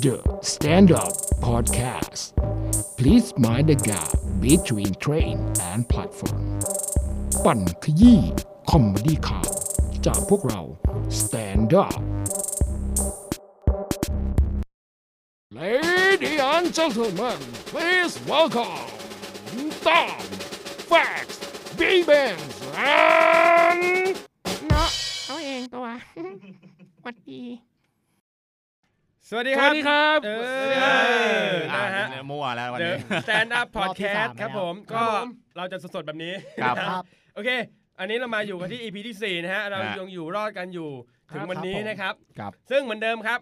The Stand Up Podcast Please mind the gap between train and platform ปั่นขยี้คอมเมดี้ข่าวจากพวกเรา Stand Up Ladies and gentlemen please welcome Tom Fax b b a n s and เนาะเอาเองตัววัดดี สวัสดีสครับวัสดีครับ เออสวัสดีครับนะฮะอ่ามั่วแล้ววัน The นี้ Stand Up รอบที่ Podcast สามครับแล้ว ผมครัก็บผม เราจะสดๆแบบนี้ครับ นะฮะครับโอเค อันนี้เรามาอยู่กันที่ EP ที่ 4 นะฮะ เราฮะยังอยู่รอดกันอยู่ถึงวันนี้ครับผม นะครับ ครับ ซึ่งเหมือนเดิมครับ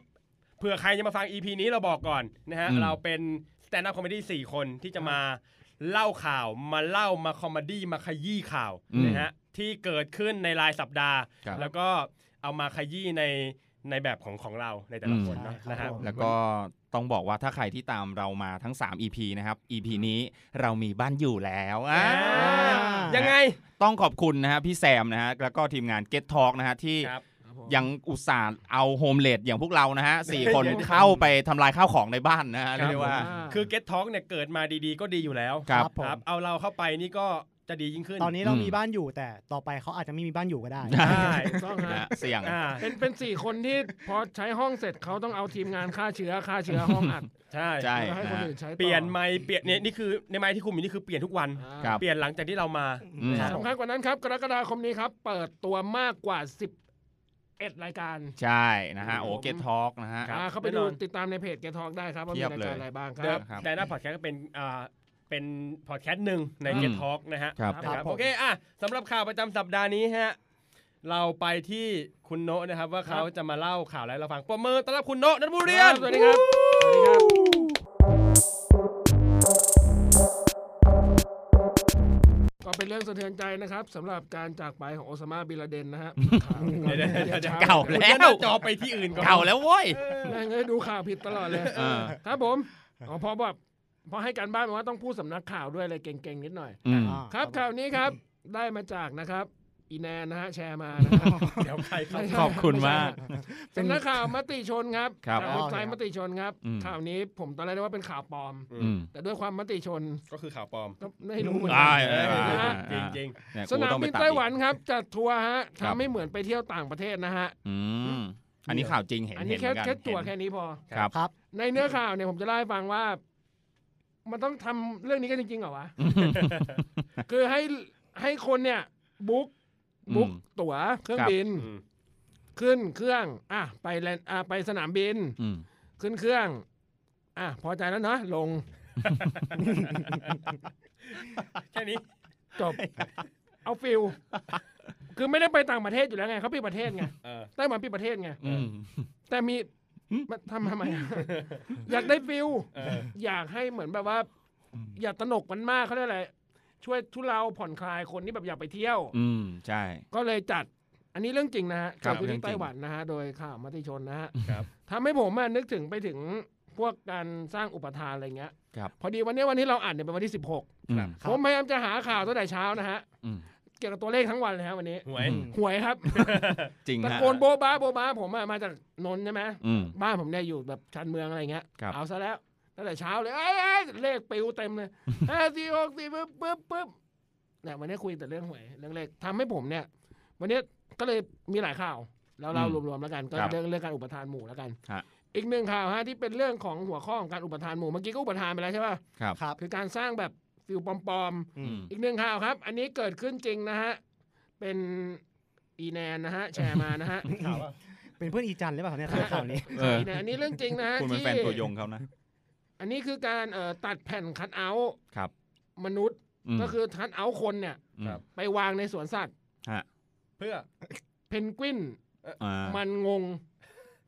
เผื่อใครจะมาฟัง EP นี้เราบอกก่อนนะฮะ อืม เราเป็น Stand Up Comedy 4คนที่จะมาเล่าข่าวมาเล่ามาคอมเมดี้มาขยี้ข่าวนะฮะที่เกิดขึ้นในรายสัปดาห์ ครับ แล้วก็เอามาขยี้ใน ในแบบของของเราในแต่ละคนเนอะอืมนะครับแล้วก็ต้องบอกว่าถ้าใครที่ตามเรามาทั้ง 3 EP นะครับ EP นี้เรามีบ้านอยู่แล้วอ่ายังไงต้องขอบคุณนะฮะพี่แซมนะฮะแล้วก็ทีมงาน Get Talk นะฮะที่ครับยังอุตส่าห์เอาโฮมเลดอย่างพวกเรานะฮะสี่คนเดี๋ยวเข้าไปทำลายข้าวของในบ้านนะฮะเรียกได้ว่า คือ Get Talk เนี่ยเกิดมาดีๆ ก็ดีอยู่แล้วครับผมครับเอาเราเข้าไปนี่ก็ จะดียิ่งขึ้นตอนนี้เราอืมมีบ้านอยู่แต่ต่อไปเขาอาจจะไม่มีบ้านอยู่ก็ได้ใช่ต้องนะฮะฮะเสี่ยงอ่าเป็นเป็นสี่คนที่พอใช้ห้องเสร็จเขาต้องเอาทีมงานฆ่าเชื้อฆ่าเชื้อห้องอัดใช่ใช่แล้วให้นะคนฮะอื่นใช้ต่อเปลี่ยนไม้เปลี่ยนเนี่ยนี่คือในไม้ที่คุมอยู่นี่คือเปลี่ยนทุกวันอ่าครับเปลี่ยนหลังจากที่เรามาอืมนะครับสำคัญกว่านั้นครับกรกฎาคมนี้ครับเปิดตัวมากกว่า11รายการใช่นะฮะโอครับ Get Talk นะฮะอ่าเข้าไปดูติดตามในเพจแกทอกได้ครับว่ามีเทียบรายเลยการอะไรบ้างคเดรัอะบครับแต่หน้าพอดแคสต์ก็เป็นอ่า เป็นพอดแคสต์หนึ่งในอืม Get Talk นะฮะครับนะครับผมโอเคอะสำหรับข่าวประจำสัปดาห์นี้ฮะเราไปที่คุณโนะนะครับ ว่าเขาจะมาเล่าข่าวอะไรให้เราฟังปรบมือต้อนรับคุณโนะนัทบุรีเรียนสวัสดีครับสวัสดีครับ ก็เป็นเรื่องสะเทือนใจนะครับสำหรับการจากไปของโอซามาบิลลาเดนนะฮะข่าวเดี๋ยวเดี๋ยวเดี๋ยวเดี๋ยว เก่าคุณแล้จะหน้าวจอไปที่อื่นก่อนเก่าแล้วเว้ย แม่งเอ้ยดูข่าวผิดตลอดเลย เออ ครับผมอ๋อพอแบบ พอให้การบ้านมาว่าต้องพูดสำนักข่าวด้วยอะไรเก่งๆนิดหน่อย อืม อ่าครับข่าวนี้ครับได้มาจากนะครับอีแนนนะฮะแชร์มานะครับ เดี๋ยวใครเข้าไม่ใช่ขอบคุณมากสำนักข่าวมติชนครับครับจากเว็บไซต์มติชนครับ อืม ข่าวนี้ผมตอนแรกนึกว่าเป็นข่าวปลอม อืม แต่ด้วยความมติชนก็คือข่าวปลอมก็ไม่รู้เหมือนอ่ากันเออนะฮะจริงจริงเนี่ยสนามกูต้องบินตัดไต้อีกหวันครับจัดทัวร์ฮะครับ ทำให้เหมือนไปเที่ยวต่างประเทศนะฮะ อืมอันนี้ข่าวจริงเห็นอันนี้เห็นแค่เหมือนกันแค่ตัวเห็นแค่นี้พอ ครับ ครับ ในเนื้อข่าวเนี่ยผมจะเล่าให้ฟังว่า มันต้องทำเรื่องนี้กันจริงๆเหรอวะ คือให้ให้คนเนี่ย บุ๊กบุ๊กอืม ตั๋วเครื่องครับบิน อืมขึ้นเครื่อง อะไปแลนอะไปสนามบิน อืม ขึ้นเครื่อง อะพอใจแล้วเนาะลงแค่นี้จบ เอา feel คือไม่ได้ไปต่างประเทศอยู่แล้วไงเขาปิดประเทศไงเออ ไต้หวันปิดประเทศไง อืม แต่มี มันทำทำไมอะอยากได้ feel เอออยากให้เหมือนแบบว่า อย่าตระหนกมันมากเขาเรียกอะไรช่วยทุเลาผ่อนคลายคนที่แบบอยากไปเที่ยว อืมใช่ ก็เลยจัด อันนี้เรื่องจริงนะฮะครับเกิบดขึ้นเรื่องที่จริงไต้หวันนะฮะโดยข่าวมติชนนะฮะครับทำให้ผมอะนึกถึงไปถึงพวกการสร้างอุปาทานอะไรเงี้ยครับพอดีวันนี้วันที่เราอ่านเนี่ยเป็นวันที่16อืมผมพยายามจะหาข่าวตั้งแต่เช้านะฮะอืม เกี่ยวกับตัวเลขทั้งวันเลยฮะวันนี้ หวยอืมหวยครับ จริงตะฮะ โกนโบะบ้าโบะบ้าผมอะมาจากนนท์ใช่ไหมอืม บ้านผมเนี่ยอยู่แบบชันเมืองอะไรเงี้ย ครับ เอาซะแล้วตั้งแต่เช้าเลยเอ้ยเอ้ยเลขปิวเต็มเลย ห้าสี่หกสี่ปึ๊บปึ๊บปึ๊บเนี่ยวันนี้คุยแต่เรื่องหวยเรื่องเลขทำให้ผมเนี่ย วันนี้ก็เลยมีหลายข่าวเราเราอืมรวมๆแล้วกัน ก็ครับเรื่องเรื่องการอุปทานหมู่แล้วกัน ฮะ อีกหนึ่งข่าวฮะที่เป็นเรื่องของหัวข้อของการอุปทานหมู่เมื่อกี้ก็อุปทานไปแล้วใช่ป่ะ ครับ ครับ คือการสร้างแบบ feel ปลอมอืมๆ อีกหนึ่งข่าวครับ อันนี้เกิดขึ้นจริงนะฮะ เป็นอีแนนนะฮะ แชร์มานะฮะ เป็นเพื่อนอีจันหรือเปล่าครับเนี่ยข่าวนี้เอออีแนนอันนี้เรื่องจริงนะฮะคุณเป็นที่แฟนตัวยงเขานะ อันนี้คือการเอ่อตัดแผ่น cutout ครับมนุษย์ก็คือ cutout คนเนี่ยครับไปวางในสวนสัตว์ฮะเพื่อเพนกวินอ่ามันงง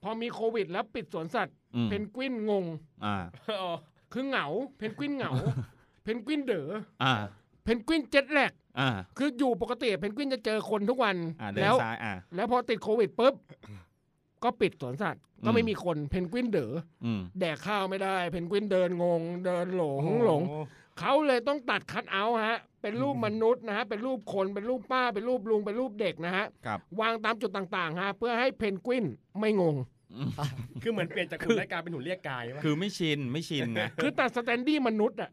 พอมีโควิดแล้วปิดสวนสัตว์อืมเพนกวินงงอ่าอ๋อคือเหงา เพนกวินเหงา เพนกวินเด๋ออ่าเพนกวิน jet lag อ่าคืออยู่ปกติเพนกวินจะเจอคนทุกวันอ่าเดินแล้วซ้ายอ่าแล้วพอติดโควิดปุ๊บก็ปิดสวนสัตว์ก็ไม่อืมมีคนเพนกวินเด๋ออืมแดกข้าวไม่ได้ เพนกวินเดินงง เดินหลงหลงเขาเลยต้องตัด cutout ฮะ เป็นรูปมนุษย์นะฮะ เป็นรูปคนเป็นรูปป้า เป็นรูปลุงเป็นรูปเด็กนะฮะครับวางตามจุดต่างๆฮะ เพื่อให้เพนกวินไม่งงคือเหมือนเปลี่ยนจากหุ่นไร้กายเป็นหุ่นเรียกกายว่าคือไม่ชินไม่ชินนะคือตัดสแตนดี้มนุษย์อะ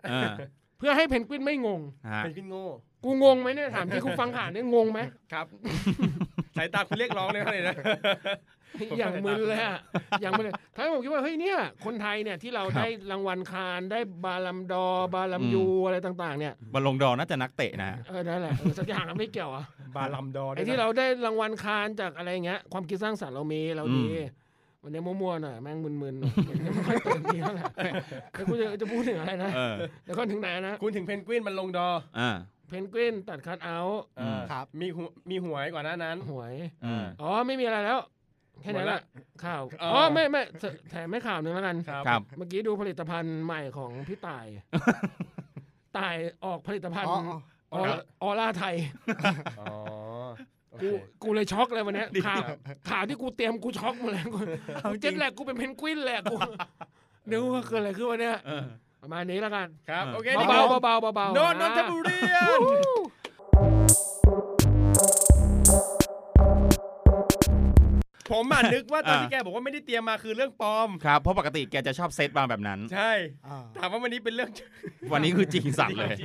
เออเพื่อให้เพนกวินไม่งงฮะเป็นพี่โง่กูงงไหมเนี่ยถามที่คุณฟังข่าวเนี่ยงงไหมครับสายตาคุณเรียกร้องเลยนะเลยนะอย่างมึนเลยอะอย่างมึนเลยถ้าผมคิดว่าเฮ้ยเนี่ยคนไทยเนี่ยที่เราครับได้รางวัลคานได้บาลัมดอร์บาลัมยูอะไรต่างๆ เนี่ยบอลลงดอร์น่าจะนักเตะนะเออนั่นแหละเออสักอย่างอะไม่เกี่ยวอะบาลัมดอร์ไอ้ที่เราได้รางวัลคานจากอะไรเงี้ยความคิดสร้างสรรค์เรามีเราดีอืม วันนี้มั่วๆหน่อยแม่งมึนๆหน่อยยังไม่ค่อยเต็มที่เท่าไหร่แล้วกูจะจะพูดถึงอะไรนะเออเดี๋ยวก่อนถึงไหนนะคุณถึงเพนกวินมันลงดอร์อ่าเพนกวินตัดคัทเอาท์อืมครับมีหัวมีหวยกว่าหน้านั้นหวยอืมอ๋อไม่มีอะไรแล้วแค่นั้นแหละข่าวอ๋ออ๋อไม่ไม่แถมไม่ข่าวหนึ่งแล้วกันครับครับ เมื่อกี้ดูผลิตภัณฑ์ใหม่ของพี่ต่ายต่ายออกผลิตภัณฑ์อ๋ออ๋อออออร่าไทยอ๋อโอเค กูกูเลยช็อกเลยวันเนี้ยดีข่าวครับข่าวที่กูเตรียมกูช็อกหมดแล้วกูกูเจ็ดแหลกกูเป็นเพนกวินแหละกูนึกว่าเกิดอะไรขึ้นวะเนี่ยเออประมาณนี้แล้วกันครับโอเคเบาๆเบาๆเบาๆโนนนนทบุรี ผมอะนึกว่าตอนที่แกบอกว่าไม่ได้เตรียมมาคือเรื่องปลอม ครับ เพราะปกติแกจะชอบเซตมาแบบนั้น ใช่อ่าถามว่าวันนี้เป็นเรื่อง วันนี้คือจริงสัตว์เลย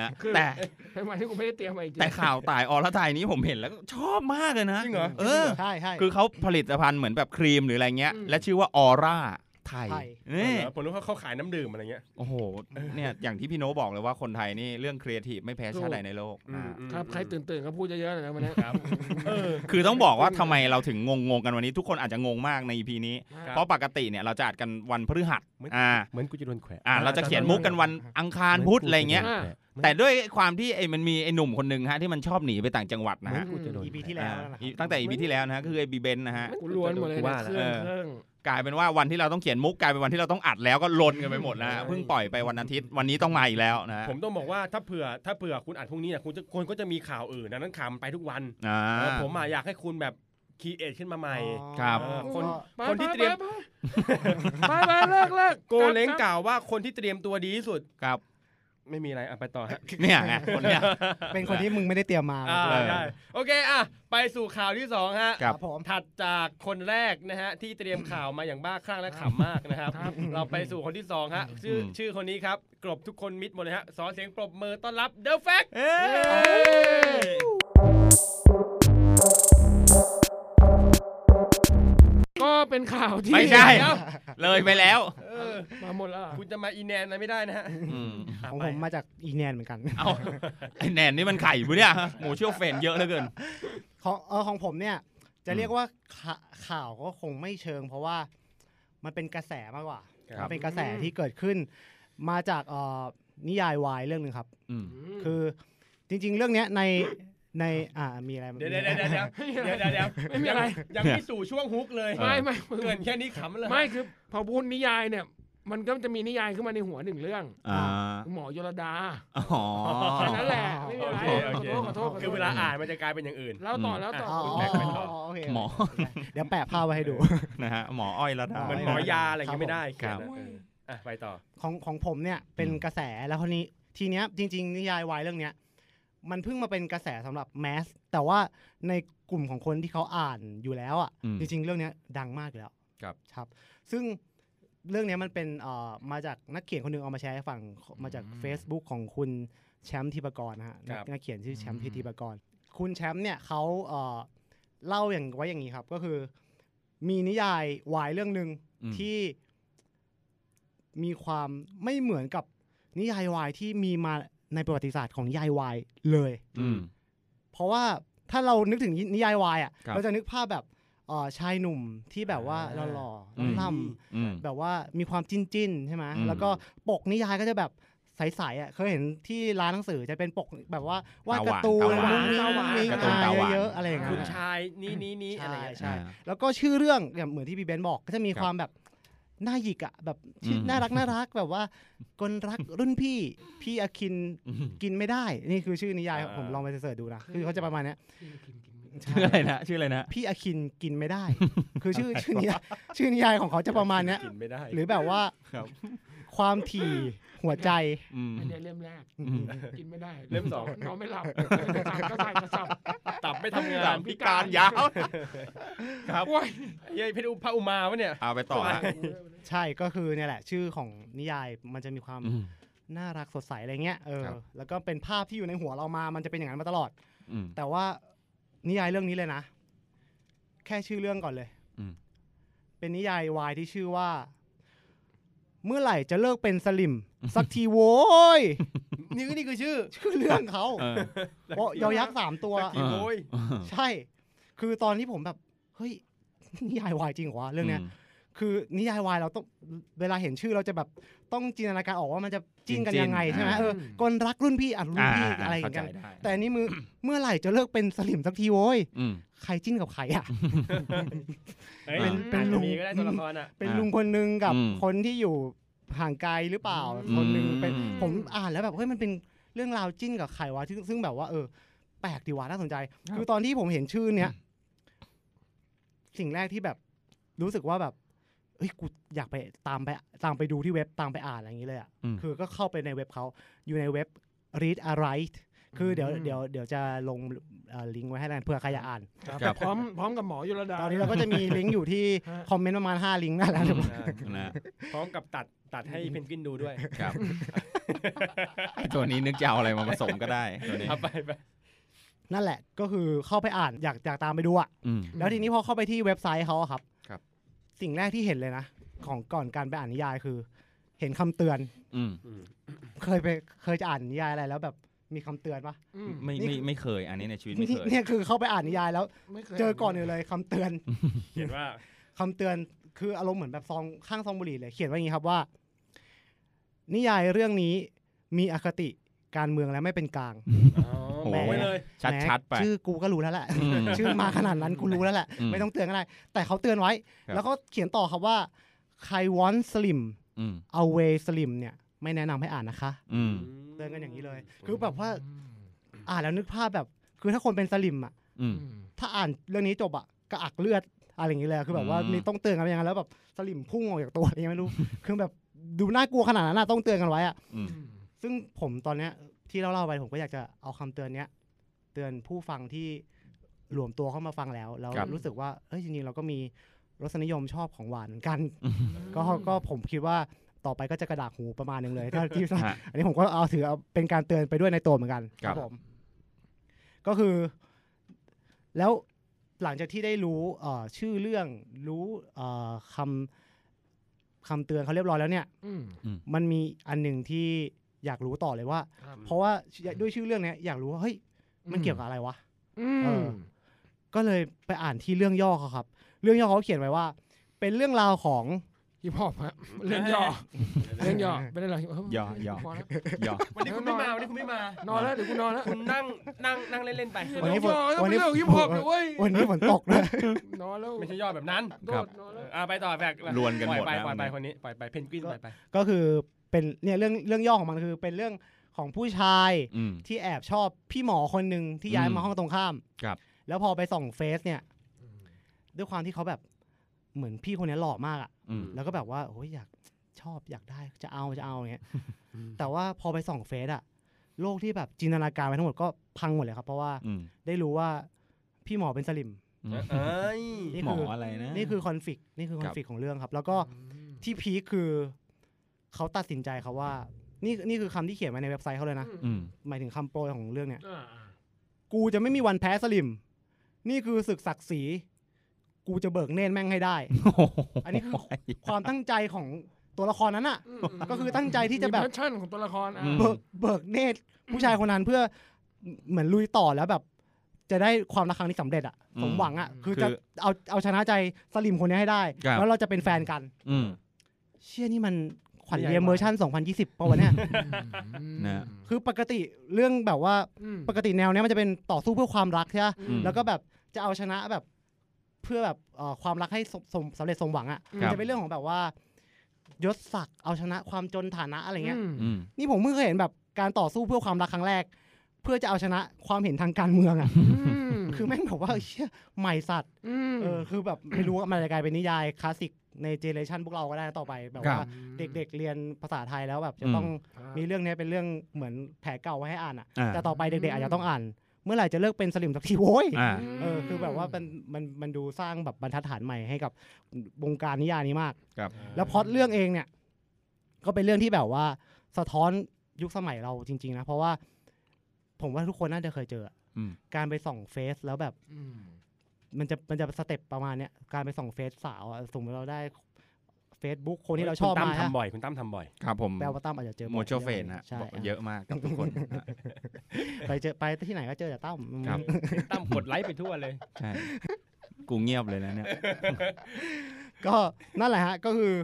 นะคือแต่เป็นวันที่กูไม่ได้เตรียมมาจริงแต่ข่าวตายอรไทยนี้ผมเห็นแล้วก็ชอบมากเลยนะจริงเหรอเออใช่ใช่คือเขาผลิตภัณฑ์เหมือนแบบครีมหรืออะไรเงี้ย และชื่อว่าออร่า ไทยไทยนี่เออผมรู้ว่าเขาขายน้ำดื่มอะไรเงี้ยโอ้โหเนี่ยอย่างที่พี่โน้ตบอกเลยว่าคนไทยนี่เรื่องครีเอทีฟไม่แพ้ชาติใดในโลกอืมอ่าอืมครับใครตื่นตื่นๆก็พูดเยอะๆหน่อยนะวันนี้ครับเออคือต้องบอกว่าทำไมเราถึงงงงๆกันวันนี้ ทุกคนอาจจะงงมากใน EP นี้ครับเพราะปกติเนี่ยเราจะอัดกันวันพฤหัสเหมือนอ่าเหมือนกูจะโดนแขวะอ่าเราจะเขียนมุกกันวันอังคารพุธอะไรเงี้ยอ่า แต่ด้วยความที่ไอ้มันมีไอ้หนุ่มคนหนึ่งฮะที่มันชอบหนีไปต่างจังหวัดนะฮะกูจะโดนอีพีที่แล้วอ่านั่นแหละคอีรับตั้งแต่ EP ที่แล้วนะฮะก็คือไอ้บีเบนนะฮะกูล้วนหมดเลยกูนะว่าเคแล้วรื่องเครื่องกลายเป็นว่าวันที่เราต้องเขียนมุกกลายเป็นวันที่เราต้องอัดแล้วก็ลนกันไปหมดนะฮะเพิ่งปล่อยไปวันอาทิตย์วันนี้ต้องมาอีกแล้วนะฮะผมต้องบอกว่าถ้าเผื่อถ้าเผื่อคุณอ่านพรุ่งนี้เนี่ยคุณจะคนก็จะมีข่าวอื่นดังนั้นข่าวมันไปทุกวันอ่าเออผมอะอยากให้คุณแบบคีเอทขึ้นมาใหม่ครับเออคนไปคนที่เตรียมไปไปไปไปเลิกเลิกโกเล้งกล่าวว่าคนที่เตรียมตัวดีที่สุดครับ ไม่มีอะไรอะไปต่อฮะ เนี่ยไงคนเนี้ยเป็นคนที่มึงไม่ได้เตรียมมาอ่าเออได้โอเคอะไปสู่ข่าวที่สองฮะครับผมถัดจากคนแรกนะฮะที่เตรียมข่าวมาอย่างบ้าคลั่งและขำมากนะครับ เราไปสู่คนที่สองฮะชื่ออืมชื่อคนนี้ครับกลบทุกคนมิดหมดเลยฮะสอนเสียงปรบมือต้อนรับเดอะแฟก เป็นข่าวที่ไม่ใช่ เดี๋ยวเลยไปแล้วเออมาหมดแล้วเหรอคุณจะมาอีแนนอะไรไม่ได้นะฮะอืมของผมมาจากอีแนนเหมือนกันเอาไอ้แนนนี่มันไข่ปะเนี่ยหมูเชี่ยวเฟนเยอะเหลือเกิน ของเออของผมเนี่ย จะเรียกว่าข่าข่าวก็คงไม่เชิง เพราะว่ามันเป็นกระแสมากกว่าครับ มันเป็นกระแสที่เกิดขึ้น มาจากเอ่อนิยายวายเรื่องหนึ่งครับ อืม คือจริง ๆ เรื่องเนี้ยใน ในอ่ามีอะไรเดี๋ยวเดี๋ยวเดี๋ยวเดี๋ยวเดี๋ยวเดี๋ยวเดี๋ยวไม่มีอะไรยังไม่สู่ช่วงฮุกเลยไม่ไม่เกินแค่นี้ขำเลยไม่คือพอพูดนิยายเนี่ยมันก็จะมีนิยายขึ้นมาในหัวหนึ่งเรื่องอ่าหมอยลดาอ๋อแค่นั้นแหละไม่มีโออะไรเคโอเคขอโทษขอโทษคือเวลาอ่านมันจะกลายเป็นอย่างอื่นแล้วต่อแล้วต่ออ๋อคุณอ๋แม็กซ์ไปต่ออโอเคหมอเดี๋ยวแปะภาพไว้ให้ดูนะฮะหมออ้อยระดาเหมือนหมอยาอะไรอย่างงี้ไม่ได้ครับเขียนอะเอออะไปต่อของของผมเนี่ยเป็นอืมกระแสแล้วคนนี้ทีเนี้ยจริง ๆ นิยายวายเรื่องเนี้ย มันเพิ่งมาเป็นกระแสสำหรับแมสแต่ว่าในกลุ่มของคนที่เขาอ่านอยู่แล้วอะอืมจริงๆเรื่องเนี้ยดังมากอยู่แล้วครับครับ ซึ่งเรื่องเนี้ยมันเป็นเอ่อมาจากนักเขียนคนหนึงเอามาแชร์ให้ฟังมาจาก Facebook ของคุณแชมป์ทิปกรนะฮะครับนักเขียนชื่อแชมป์อืมทิปกรคุณแชมป์เนี่ยเขาเอ่อเล่าอย่างไว้อย่างนี้ครับ ก็คือ มีนิยายวายเรื่องหนึ่งอืมที่มีความไม่เหมือนกับนิยายวายที่มีมา ในประวัติศาสตร์ของนิยายวายเลยอืมเพราะว่าถ้าเรานึกถึงนิยายวายอะครับเราจะนึกภาพแบบเอ่อชายหนุ่มที่แบบว่าอ่าหล่ออืมๆล่อืมำแบบว่ามีความจิ้นจิ้นๆใช่ไหมอืมแล้วก็ปกนิยายก็จะแบบใสๆอะเคยเห็นที่ร้านหนังสือจะเป็นปกแบบว่าวาดการ์ตูนตาหวานมุ้งมิ้งตาหวานมุ้งมิ้งการ์ตูนตาหวานเยอะๆอะไรอย่างคุเงี้ณยชายนี้นี้นี้อะไรเงี้ยใช่อ่าแล้วก็ชื่อเรื่องอย่างเหมือนที่พี่เบนบอกก็จะมีครับความแบบ น่าหยิกอะแบบชื่ออมน่ารักน่ารักแบบว่ากลรักรุ่นพี่พี่อาคินอืมกินไม่ได้ นี่คือชื่อนิยายอ่าผมลองไปเสิร์ชดูนะคือเขาจะประมาณเนี้ยชื่ออะไรนะชื่ออะไรนะพี่อาคินกินไม่ได้ คือชื่อชื่อนิยายชื่อนิยายของเขาจะประมาณเนี้ยกินไม่ได้หรือแบบว่า ครับความถี่หัวใจอืมอันเนี้ยเล่มแรกอืมกินไม่ได้ เล่มสองนอนไม่หลับกระสับกระส่ายกระสับตับไม่ทำงานพิการยาวครับโอ้ยเย้ยเพชรอุพระอุมาวะเนี่ยเอาไปต่อฮะใช่ก็คือเนี่ยแหละ ชื่อของนิยายมันจะมีความอืมน่ารักสดใสอะไรเงี้ยเออครับแล้วก็เป็นภาพที่อยู่ในหัวเรามามันจะเป็นอย่างนั้นมาตลอดอืมแต่ว่านิยายเรื่องนี้เลยนะ แค่ชื่อเรื่องก่อนเลยอืมเป็นนิยายวายที่ชื่อว่า เมื่อไหร่จะเลิกเป็นสลิม สักทีโว้ยนี่ก็นี่คือชื่อ ชื่อเรื่องเขาเออเพราะยอยักษ์สามตัว สักทีโอ้ย ใช่ คือตอนที่ผมแบบ เฮ้ยนิยายวายจริงเหรอวะเรื่องเนี้ย คือนิยายวายเราต้องเวลาเห็นชื่อเราจะแบบต้องจินตนาการออกว่ามันจะจิ้นกันจิ้นๆยังไงใช่ไหมอ่าเออคนรักรุ่นพี่อะรุ่นอ่าพี่อ่าอะไรอย่าเข้างใจเงี้ยได้แต่อันนี้มือเมื่อไหร่จะเลิกเป็นสลิมสักทีโว้ยอืมใครจิ้นกับใครอะเฮ้ยเป็นเป็นอาจลุจะงมีก็ได้ตัวละครอะเป็นอ่าลุงคนหนึงกับอืมคนที่อยู่ห่างไกลหรือเปล่าอืมคนหนึงเป็นอืมผมอ่านแล้วแบบเฮ้ยมันเป็นเรื่องราวจิ้นกับใครวะซึ่งซึ่งแบบว่าเออ แปลกดีวะน่าสนใจ คือตอนที่ผมเห็นชื่อเนี้ยสิ่งแรกที่แบบรู้สึกว่าแบบ เฮ้ยกูอยากไปตามไปตามไปดูที่เว็บตามไปอ่านอะไรอย่างนี้เลยอะอืมคือก็เข้าไปในเว็บเขาอยู่ในเว็บ read a write คือเดี๋ยวอืมเดี๋ยวเดี๋ยวจะลงเอ่อลิงก์ไว้ให้แล้วเผื่อใครอยากอ่านครับพร้อมพร้อมกับหมอยุรดาตอนนี้เราก็จะมีลิงก์อยู่ที่ฮะคอมเมนต์ประมาณ 5 ลิงก์นั่นแหละนะพร้อมกับตัดตัดให้เพนกวินดูด้วยครับไอ้ตัวนี้นึกจะเอาอะไรมาผสมก็ได้ตัวนี้เอาไปไปนั่นแหละก็คือเข้าไปอ่านอยากอยากตามไปดูอะอืมแล้วทีนี้พอเข้าไปที่เว็บไซต์เขาอะครับครับ สิ่งแรกที่เห็นเลยนะ ของก่อนการไปอ่านนิยายคือ เห็นคำเตือน อืมเคยไปเคยจะอ่านนิยายอะไรแล้วแบบมีคำเตือนปะอืมไม่นี่ ไม่ไม่เคย อันนี้ในชีวิตไม่นี่เคย เนี่ยคือเข้าไปอ่านนิยายแล้ว ไม่คยเจอก่อนอื่นเลยคำเตือน เขียนว่า คำเตือนคืออารมณ์เหมือนแบบซองข้างซองบุหรี่เลย เขียนว่าอย่างนี้ครับว่า นิยายเรื่องนี้มีอคติการเมืองและไม่เป็นกลาง อ๋อ บอกไว้เลยชัดแหมชัดๆไปชื่อกูก็รู้แล้วแหละอืมชื่อมาขนาดนั้นกูรู้แล้วแหละอืมไม่ต้องเตือนก็ได้แต่เขาเตือนไว้ครับแล้วก็เขียนต่อครับว่าใคร want slim อืม away slim เนี่ย ไม่แนะนำให้อ่านนะคะอืมเตือนกันอย่างนี้เลย คือแบบว่า อ่านแล้วนึกภาพแบบ คือถ้าคนเป็นสลิมอะอืมถ้าอ่านเรื่องนี้จบอะกระอักเลือดอะไรอย่างเงี้ยเลยคือแบบว่าอืมมีต้องเตือนกันอย่างนั้นแล้วแบบสลิมพุ่งออกจากตัวอะไรยังไม่รู้ คือแบบดูน่ากลัวขนาดนั้นนะต้องเตือนกันไว้อะอืมซึ่งผมตอนเนี้ย ที่เราเล่าไปผมก็อยากจะเอาคำเตือนเนี้ยเตือนผู้ฟังที่รวมตัวเข้ามาฟังแล้วแล้วครับรู้สึกว่าเอ้ยจริงๆเราก็มีรสนิยมชอบของหวานเหมือนกัน ก็ก็ผมคิดว่าต่อไปก็จะกระดากหูประมาณหนึงเลยถ้าที่ฮะอันนี้ผมก็เอาถือเอาเป็นการเตือนไปด้วยในตัวเหมือนกัน ครับผม ก็คือ แล้วหลังจากที่ได้รู้เอ่อชื่อเรื่องรู้เอ่อคำคำเตือนเขาเรียบร้อยแล้วเนี่ยอืมมันมีอันหนึ่งที่ อยากรู้ต่อเลยว่าครับเพราะว่าด้วยชื่อเรื่องเนี้ยอยากรู้ว่าเฮ้ยมันอืมเกี่ยวกับอะไรวะอืเอมอก็เลยไปอ่านที่เรื่องย่อเขาครับ เรื่องย่อเขาเขียนไว้ว่า เป็นเรื่องราวของฮิปฮอปฮะเรื่องย่อเรื่องย่อไม่ได้หรอกย่อย่อพอแล้วย่อวันนี้คุณไม่มาวันนี้คุณไม่มานอนแล้วเดี๋ยวกูนอนแล้วคุณนั่งนั่งนั่งเล่นๆไปวันนี้เรื่องย่อวันนี้เป็นเรื่องฮิปฮอปเลยเว้ยวันนี้ฝนตกเลยนอนแล้วไม่ใช่ยอดแบบนั้นโดครับดนอนแล้วอ่าไปต่อแบกรวนกันหมดปล่อยแล้วไปปล่อยไปนะคนนี้ปล่อยไปเพนกวินปล่อยไปก็คือ เป็นเนี่ยเรื่องเรื่องย่อของมันคือ เป็นเรื่องของผู้ชายอืมที่แอบชอบพี่หมอคนหนึ่งที่ย้ายอืมมาห้องตรงข้าม ครับ แล้วพอไปส่องเฟซเนี่ย ด้วยความที่เขาแบบเหมือนพี่คนนี้หล่อมากอะอืม แล้วก็แบบว่าโอ้ยอยากชอบอยากได้จะเอาจะเอาอย่างเงี้ยแต่ว่าพอไปส่องเฟซอะโลกที่แบบจินตนาการไปทั้งหมดก็พังหมดเลยครับ เพราะว่าอืมได้รู้ว่าพี่หมอเป็นสลิม อืมเอ้ย นี่หมอคืออะไรนะ นี่คือคอนฟ lict นี่คือคคอนรับฟ lict ของเรื่องครับ แล้วก็ที่พีคคือ เขาตัดสินใจครับว่า นี่นี่คือคำที่เขียนไว้ในเว็บไซต์เขาเลยนะ อืม หมายถึงคำโปรยของเรื่องเนี่ย อ่าอ่ากูจะไม่มีวันแพ้สลิม นี่คือศึกศักดิ์ศรี กูจะเบิกเนตรแม่งให้ได้ อันนี้คือ ความตั้งใจของตัวละครนั้นอะมก็คือตั้งใจที่จะแบบ มี passion ของตัวละครอะอืม เบิกเบิกเนตรผู้ชายคนนั้นเพื่อเหมือนลุยต่อแล้วแบบ จะได้ความรักครั้งนี้สำเร็จอะอืมสมหวังอะคือคือจะเอาเอาชนะใจสลิมคนนี้ให้ได้ ครับ แล้วเราจะเป็นแฟนกัน อืม เชี่ยนี่มัน ขวัญเรียมเวอร์ชัน2020ป่าวะเนี่ยนะคือปกติเรื่องแบบว่าอืมปกติแนวเนี้ยมันจะเป็นต่อสู้เพื่อความรักใช่ไหมอืมแล้วก็แบบจะเอาชนะแบบเพื่อแบบเอ่อความรักให้สมสมสำเร็จสมหวังอะครัมันบจะเป็นเรื่องของแบบว่ายศศักดิ์เอาชนะความจนฐานะอะไรเงี้ยอืมอืมนี่ผมเพิ่งเคยเห็นแบบการต่อสู้เพื่อความรักครั้งแรก เพื่อจะเอาชนะความเห็นทางการเมืองอะมคือแม่งแบบว่าเชี่ยใหม่สัตว์มเออคือแบบไม่รู้ว่ามันจะกลายเป็นนิยายคลาสสิก ในเจเนเรชันพวกเราก็ได้ต่อไปแบบครับว่าเด็กๆเรียนภาษาไทยแล้วแบบจะอืมต้องมีเรื่องเนี้ยเป็นเรื่องเหมือนแผลเก่าไว้ให้อ่านอะอ่า แต่ต่อไปเด็กๆอาจจะต้องอ่าน เมื่อไหร่จะเลิกเป็นสลิ่มสักทีโว้ย อ่า เออคือแบบว่ามันมันมันดูสร้างแบบบรรทัดฐานใหม่ให้กับวงการนิยายนี้มาก ครับ แล้วพล็อตเรื่องเองเนี่ย ก็เป็นเรื่องที่แบบว่าสะท้อนยุคสมัยเราจริง ๆ นะ เพราะว่า ผมว่าทุกคนน่าจะเคยเจออะอืม การไปส่องเฟซแล้วแบบ มันจะมันจะ step ประมาณเนี้ยการไปส่องเฟซสาวอะสมมติเราได้เฟซบุ๊กคนที่เราชอบคุณตั้มมาฮะทำบ่อยคุณตั้มทำบ่อย ครับผมแปลว่าตั้มอาจจะเจอโมโชเฟนนะใช่บอกเยอะมากกับทุกคน ไปเจอไปที่ไหนก็เจอแต่ตั้มครับ ตั้มกดไลค์ไปทั่วเลย ใช่กูเงียบเลยนะเนี่ยก็นั่นแหละฮะก็คือ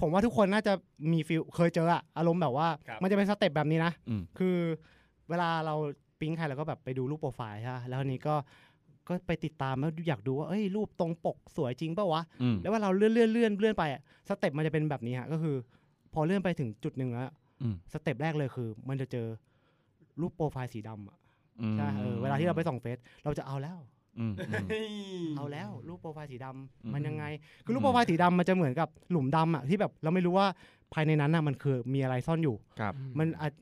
ผมว่าทุกคนน่าจะมี feel เคยเจออะอารมณ์แบบว่า ครับ มันจะเป็น step แบบนี้นะ อืม คือเวลาเราปิ๊งใครเราก็แบบไปดูรูปโปรไฟล์ใช่ปะแล้วอันนี้ก็ ก็ไปติดตามแล้วอยากดูว่าเอ้ยรูปตรงปกสวยจริงเปล่าวะอืมแล้วว่าเราเลื่อนเลื่อนเลื่อนเลื่อนไปอะstep มันจะเป็นแบบนี้ฮะก็คือ พอเลื่อนไปถึงจุดหนึ่งแล้วอืม step แรกเลยคือ มันจะเจอรูปโปรไฟล์สีดำอะอืมใช่เออเวลาที่เราไปส่องเฟซเราจะเอาแล้วอืมอืมเอาแล้วรูปโปรไฟล์สีดำอืมมันยังไง คือรูปโปรไฟล์สีดำมันจะเหมือนกับหลุมดำอะที่แบบเราไม่รู้ว่าภายในนั้นน่ะมันคือมีอะไรซ่อนอยู่ครับ มันอาจ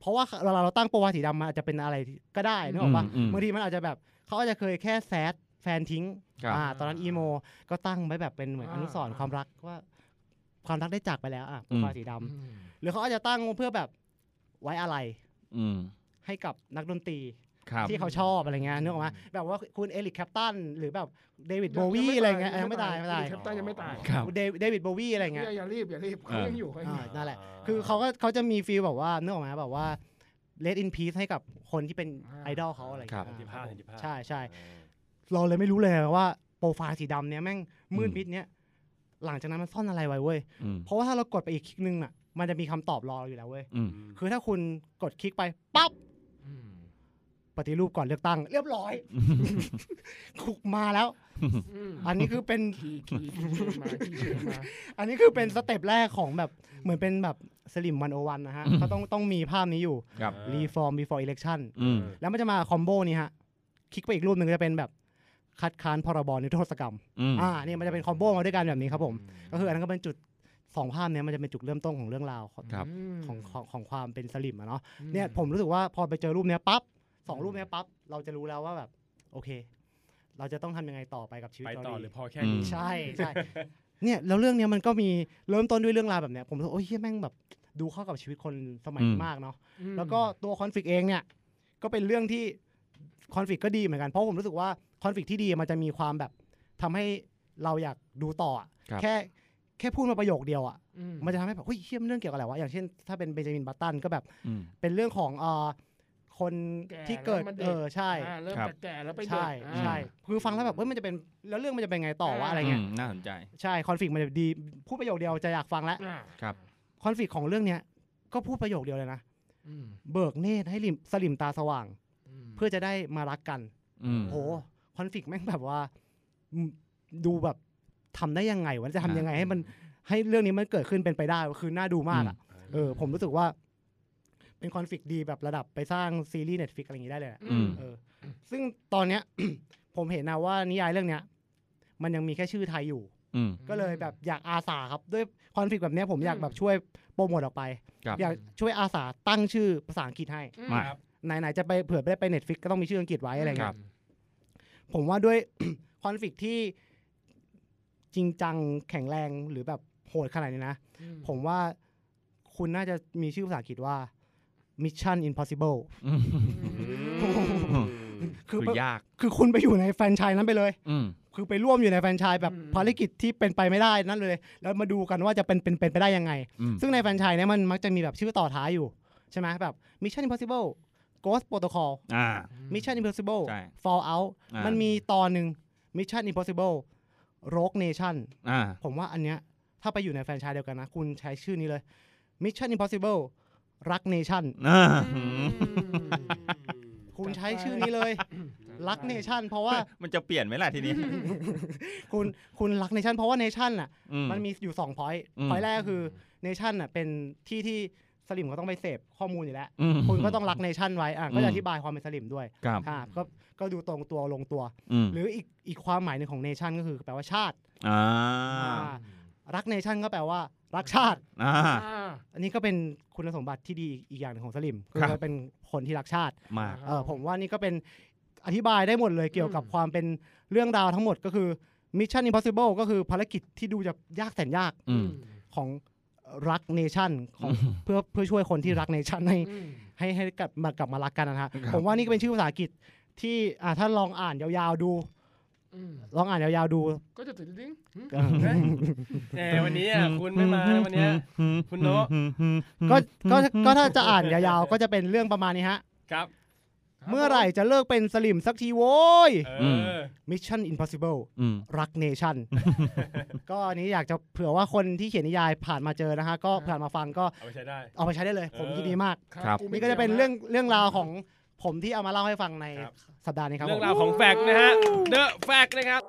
เพราะว่าเราเราตั้งโปรไฟล์สีดำมันอาจจะเป็นอะไรก็ได้นึกออกปะอืมอืมบางทีมันอาจจะแบบ เขาอาจจะเคยแค่ sadแฟนทิ้งครับอ่าตอนนั้น emo ก็ตั้งไว้แบบเป็นเหมือนอนุสรณ์ความรักว่า ความรักได้จากไปแล้วอะโปรไฟล์สีดำหรือเขาอาจจะตั้งเพื่อแบบไว้อาลัย อืมให้กับนักดนตรีครับที่เขาชอบอะไรเงี้ยนึกออกไหมแบบว่าคุณ Eric Clapton หรือแบบ David Bowie อะไรเงี้ยยังไม่ตายไม่ตาย Claptonยังไม่ตายครับเดวิดเดวิดโบวีอะไรเงี้ยอย่าอย่ารีบอย่ารีบเขายังอยู่เขายังออ่ายู่นั่นแหละคือเขาก็เขาจะมี feel แบบว่านึกออกไหมแบบว่า let in peace ให้กับคนที่เป็นไอดอลเขาอะไรครัเงี้บยสิบห้าสิบห้าใช่ใช่เราเลยไม่รู้เลยว่าโปรไฟล์สีดำเนี้ยแม่งมืดมิดเนี้ยหลังจากนั้นมันซ่อนอะไรไว้เว้ยอืมเพราะว่าถ้าเรากดไปอีกคลิกนึงอะ มันจะมีคำตอบรออยู่แล้วเว้ยอืมคือถ้าคุณกดคลิกไปปั๊บอืม ปฏิรูปก่อนเลือกตั้ง เรียบร้อยคุกมาแล้วมอันนี้คือเป็นขี่ขี่ขี่มาขี่เชิญมาอันนี้คือเป็นสเต็ปแรกของแบบเหมือนเป็นแบบสลิ่ม one o one นะฮะอืมเขาต้องต้องมีภาพนี้อยู่ครับ reform before election อืมแล้วมันจะมา combo นี้ฮะ คลิกไปอีกรูปหนึ่งก็จะเป็นแบบคัดค้านพรบนิรโทษกรรมอืมอ่า นี่มันจะเป็น combo มาด้วยกันแบบนี้ครับผม ก็คืออันนั้นก็เป็นจุดสองภาพเนี้ยมันจะเป็นจุดเริ่มต้นของเรื่องราวของครับของของของความเป็นสลิ่มอะเนาะอืเนี่ยผมรู้สึกว่าพอไปเจอรูปเนี้ยปั๊บ สองรูปเนี้ยปั๊บเราจะรู้แล้วว่าแบบ โอเค เราจะต้องทำยังไงต่อไปกับชีวิตไปเราต่อดีหรือพอแค่อืมนี้ใช่ใช่เนี่ยแล้วเรื่องเนี้ยมันก็มีเริ่มต้นด้วยเรื่องราวแบบเนี้ยผมรู้สึกโอ้ยเหี้ยแม่งแบบดูเข้ากับชีวิตคนสมัยนี้อืมมากเนาะอืมแล้วก็ตัวคอนฟ lict เองเนี่ยก็เป็นเรื่องที่คอนฟ lict ก็ดีเหมือนกันเพราะผมรู้สึกว่าคอนฟ lict ที่ดีมันจะมีความแบบทำให้เราอยากดูต่ออะครับแค่แค่พูดมาประโยคเดียวอะอืมันจะทำให้แบบเฮ้ยเชี่ยมนเรื่องเกี่ยวกับอะไรวะอย่างเช่นถ้าเป็นเบนจามินบัตตันก็แบบอืมเป็นเรื่องของเอ่อ คนที่เกิดแแล้วมันเออใช่อ่าเริ่มครับจากแก่แล้วไปเด็กใช่อ่าใช่คือฟังแล้วแบบเฮ้ยมันจะเป็นแล้วเรื่องมันจะเป็นไงต่อวะอะไรเงี้ยมน่าสนใจใช่คอนฟ lict มันจะดีพูดประโยคเดียวจะอยากฟังแล้วอ่าครับคอนฟ lict ของเรื่องเนี้ยก็พูดประโยคเดียวเลยนะอืมเบิกเนตรให้ลิ่มสลิ่มตาสว่างมเพื่อจะได้มารักกันอืมโหคอนฟ lict แม่งแบบว่าอืมดูแบบทำได้ยังไงวะจะทำยังไงให้มันให้เรื่องนี้มันเกิดขึ้นเป็นไปได้คือน่าดูมากอะเออผมรู้สึกว่า เป็น conflict ดีแบบระดับไปสร้างซีรีส์ Netflix อะไรอย่างนี้ได้เลยอะอืม เออ ซึ่งตอนเนี้ย ผมเห็นนะว่านิยายเรื่องเนี้ย มันยังมีแค่ชื่อไทยอยู่ อืม ก็เลยแบบอยากอาสาครับ ด้วย conflict แบบเนี้ยผมอยากแบบช่วยโปรโมทออกไป ครับ อยากช่วยอาสาตั้งชื่อภาษาอังกฤษให้ อืมาครับไหนๆจะไปเผื่อไม่ได้ไป Netflix ก็ต้องมีชื่ออังกฤษไว้อะไรคเงี้รัยบผมว่าด้วย conflict ที่จริงจังแข็งแรงหรือแบบโหดขนาดนี้นะ อืผมว่าคุณน่าจะมีชื่อภาษาอังกฤษว่า Mission Impossible อืมคือคือยาก คือคุณไปอยู่ในแฟรนไชส์นั้นไปเลยอืมคือไปร่วมอยู่ในแฟรนไชส์แบบภารกิจที่เป็นไปไม่ได้นั่นเลย แล้วมาดูกันว่าจะเป็นเป็นเป็นไปได้ยังไงอืมซึ่งในแฟรนไชส์เนี้ยมันมักจะมีแบบชื่อต่อท้ายอยู่ ใช่ไหมแบบ Mission Impossible Ghost Protocol อ่า Mission Impossible ใช่ Fallout อ่ามัมันมีตอนหนึ่ง Mission Impossible Rogue Nation อ่าผมว่าอันเนี้ยถ้าไปอยู่ในแฟรนไชส์เดียวกันนะ คุณใช้ชื่อนี้เลย Mission Impossible รัก Nation อ่าอืมคุณใช้ชื่อนี้เลย รัก Nation เพราะว่ามันจะเปลี่ยนไหมล่ะทีนี้ คุณคุณรัก Nation เพราะว่า Nation น่ะอืมมันมีอยู่2 point อืม point แรกก็คือ Nation น่ะเป็นที่ที่สลิมก็ต้องไปเสพข้อมูลอยู่แล้วอืมคุณก็ต้องรัก Nation ไว้อะก็อืจะมอธิบายความเป็นสลิมด้วยครับอะก็ก็ดูตรงตัวลงตัวอืมหรืออีกอีกความหมายหนึ่งของ Nation ก็คือแปลว่าชาติอ่าอ่า รักเนชั่นก็แปลว่า รักชาติอ่าอ่า อันนี้ก็เป็นคุณสมบัติที่ดีอีกอย่างหนึ่งของสลิมคือครับ เป็นคนที่รักชาติมาก เออผมว่านี่ก็เป็นอธิบายได้หมดเลยเกี่ยวกับความเป็นเรื่องราวทั้งหมดก็คือ Mission Impossible ก็คือภารกิจที่ดูจะยากแสนยากอืม ของรักเนชั่นของเพื่อเพื่อช่วยคนที่รักเนชั่นให้ อืม ให้ให้กลับมากลับมารักกันนะฮะ ครับ ผมว่านี่ก็เป็นชื่อภาษาอังกฤษที่อ่าถ้าลองอ่านยาวๆดูอืม ลองอ่านยาวๆดู ก็จะติดดิ้งหืมเออแหมวันนี้อะคุณไม่มาวันเนี้ยคุณโน้ก็ก็ก็ถ้าจะอ่านยาวๆก็จะเป็นเรื่องประมาณนี้ฮะ ครับ เมื่อไหร่จะเลิกเป็นสลิมสักทีโว้ยเออ Mission Impossible อืมรักเนชั่น ก็อันนี้อยากจะเผื่อว่าคนที่เขียนนิยายผ่านมาเจอนะฮะ ก็ผ่านมาฟังก็เอาไปใช้ได้ เอาไปใช้ได้เลย ผมเออยินดีมากครับกูไม่นี่ก็จะเป็นกี่ยวเรื่องเรื่องราวของ ผมที่เอามาเล่าให้ฟังในครับ สัปดาห์นี้ครับเรื่องผมราวของแฟกต์นะฮะ The Fact นะครับ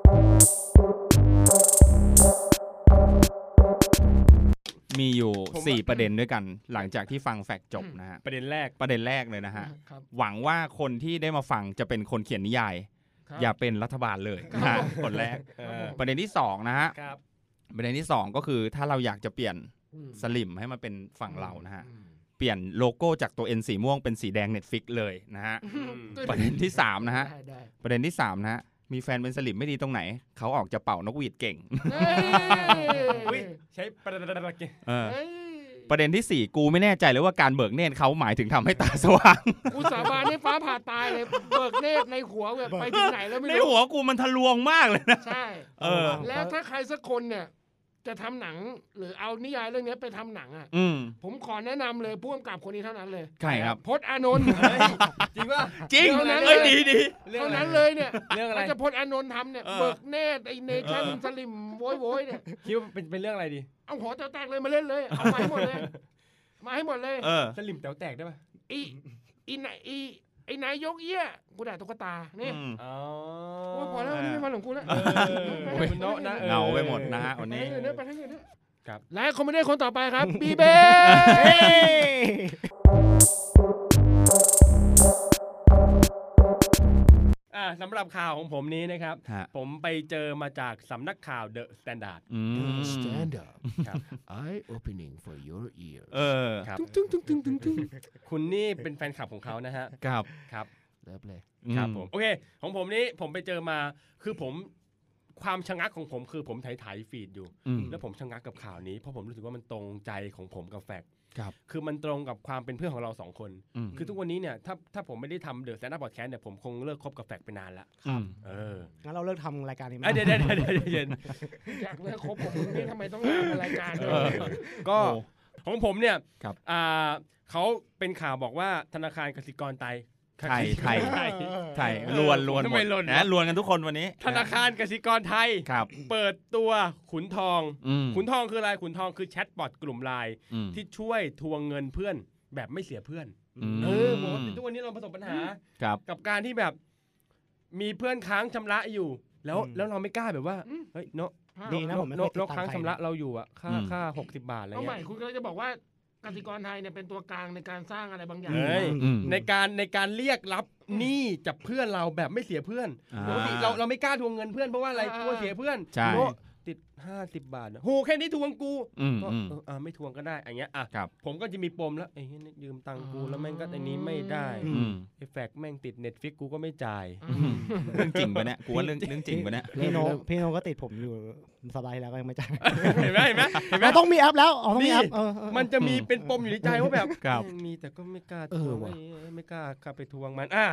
มีอยู่ผมว่าสี่ประเด็นด้วยกัน หลังจากที่ฟังแฟกต์จบนะฮะ ประเด็นแรกประเด็นแรกเลยนะฮะ ครับหวังว่าคนที่ได้มาฟังจะเป็นคนเขียนนิยาย ครับ อย่าเป็นรัฐบาลเลยนะฮะคนแรก เออประเด็นที่สองนะฮะ ครับประเด็นที่สองก็คือถ้าเราอยากจะเปลี่ยนอืมสลิมให้มันเป็นฝั่งเรานะฮะ อืมเปลี่ยนโลโก้จากตัว N สีม่วงเป็นสีแดง Netflix เลยนะฮะอืมประเด็นที่สามนะฮะได้ได้ประเด็นที่สามนะฮะ มีแฟนเป็นสลิมไม่ดีตรงไหน เขาออกจะเป่านกหวีดเก่งเฮ้ยอุ๊ยใช้ประเด็นเออเฮ้ยประเด็นที่สี่กูไม่แน่ใจเลยว่าการเบิกเนตรเขาหมายถึงทำให้ตาสว่าง กูสาบานให้ฟ้าผ่าตายเลยเบิกเนตรในหัวแบบไปถึงไหนแล้วไม่ในรู้หัวกูมันทะลวงมากเลยนะใช่ เออ แล้วถ้าใครสักคนเนี่ย จะทำหนัง หรือเอานิยายเรื่องนี้ไปทำหนังอะอืมผมขอแนะนำเลยผู้กำกับคนนี้เท่านั้นเลยใครครับพจน์อานนท์จริงป่ะจริงเท่านั้นเอ้ยเลยดีดีเรื่องเท่าอะไรนั้นเลยเนี่ยเรื่องอะไรถ้าจะพจน์อานนท์ทำเนี่ยเออเบิกเนตรไอเนชั่นเออสลิมโวยโวยเนี่ยคิดว่าเป็นเป็นเรื่องอะไรดีเอาหัวแตกๆเลยมาเล่นเลยเอามาให้หมดเลย มาให้หมดเลยเออสลิมแต๋วแตกได้ป่ะอีอีไหนอี ไอ้นายกเอี้ยกูด่าตุ๊กตาเนี่ยอืมอ๋อโอ้ยพอแล้ววันนี้ไม่ฟังของกูแล้วเออคุณโนะนะออเหงาไปหมดนะฮะวันไปนี้ทางอื่นเนอะไปทางอื่นเนอะและ comedy คนต่อไปครับบีเบ้ สำหรับข่าวของผมนี้นะครับ ฮะ ผมไปเจอมาจากสำนักข่าว The Standard อืม Stand up ครับ eye opening for your ears เออครับตึ้งตึ้งตึ้งตึ้งตึ้งคุณนี่เป็นแฟนคลับของเขานะฮะครับ ครับเลิศเลย ครับผม โอเค ของผมนี้ผมไปเจอมา คือผมความชะงักของผมคือผมไถไถ feed อยู่ อืม แล้วผมชะงักกับข่าวนี้ เพราะผมรู้สึกว่ามันตรงใจของผมกับแฟกต์ ครับคือมันตรงกับความเป็นเพื่อนของเราสองคนอืมคือทุกวันนี้เนี่ยถ้าถ้าผมไม่ได้ทำ The Stand-Up Podcast เนี่ยผมคงเลิกคบกับแฟกต์ไปนานละอืมเอองั้นเราเลิกทำรายการนี้ไหมอะเดี๋ยวเดี๋ยวเดี๋ยวเดี๋ยวเดี๋ยวอยากเลิกคบผมนี่ทำไมต้องมาในรายการด้วยเออก็โอ้ของผมเนี่ยครับอ่าเขาเป็นข่าวบอกว่าธนาคารกสิกรไทย ไทยไทยไทยไทยลวนลวนหทำมไมดลวนวะนะลวนกันทุกคนวันนี้ ธนาคารกสิกรไทยครับ เปิดตัวขุนทองอืมขุนทองคืออะไรขุนทองคือแชทบอทกลุ่มไลน์อืมที่ช่วยทวงเงินเพื่อนแบบไม่เสียเพื่อนมเออผมว่าทุกวันนี้เราประสบปัญหาครับกับการที่แบบ มีเพื่อนค้างชำระอยู่ แล้วอืมแล้วเราไม่กล้าแบบว่าอืมเฮ้ยเนาะดีนะผมไม่เนาะเคยติดเนาะตามค้างใครชำระเราอยู่อะค่าอืมค่าหกสิบบาทอะไรเอาใหม่เงี้ยคุณก็จะบอกว่า กสิกรไทยเนี่ยเป็นตัวกลางในการสร้างอะไรบางอย่าง เฮ้ยอืม ในการในการเรียกรับหนี้จากเพื่อนเราแบบไม่เสียเพื่อนอ่าปกติเราเราไม่กล้าทวงเงินเพื่อนเพราะว่าอะไรกลัวเสียเพื่อนใช่โน้ติดห้าสิบบาทนะโหแค่นี้ทวงกูอืมก็อืม เอออะไม่ทวงก็ได้อย่างเงี้ยอะครับ ผมก็จะมีปมแล้วไอ้เหี้ยยืมตังค์กูแล้วแม่งก็ไอ้นี้ไม่ได้อืมไอ้แฟกแม่งติดเน็ตฟิกกูก็ไม่จ่ายเรื่องจริงปะเนี่ยกูว่าเรื่องเรื่องจริงปะเนี่ย พี่โนพี่โนก็ติดผมอยู่ สบายแล้วก็ยังไม่จ่ายเห็นไหมเห็นไหมเห็นไหมเราต้องมีแอปแล้วอ๋อต้องมีแอปนี่เออเออมันจะมีเป็นปมอยู่ในใจว่าแบบครับแม่งมีแต่ก็ไม่กล้าทเอวองว่ะไม่ไม่กล้าเข้าไปทวงมันอะ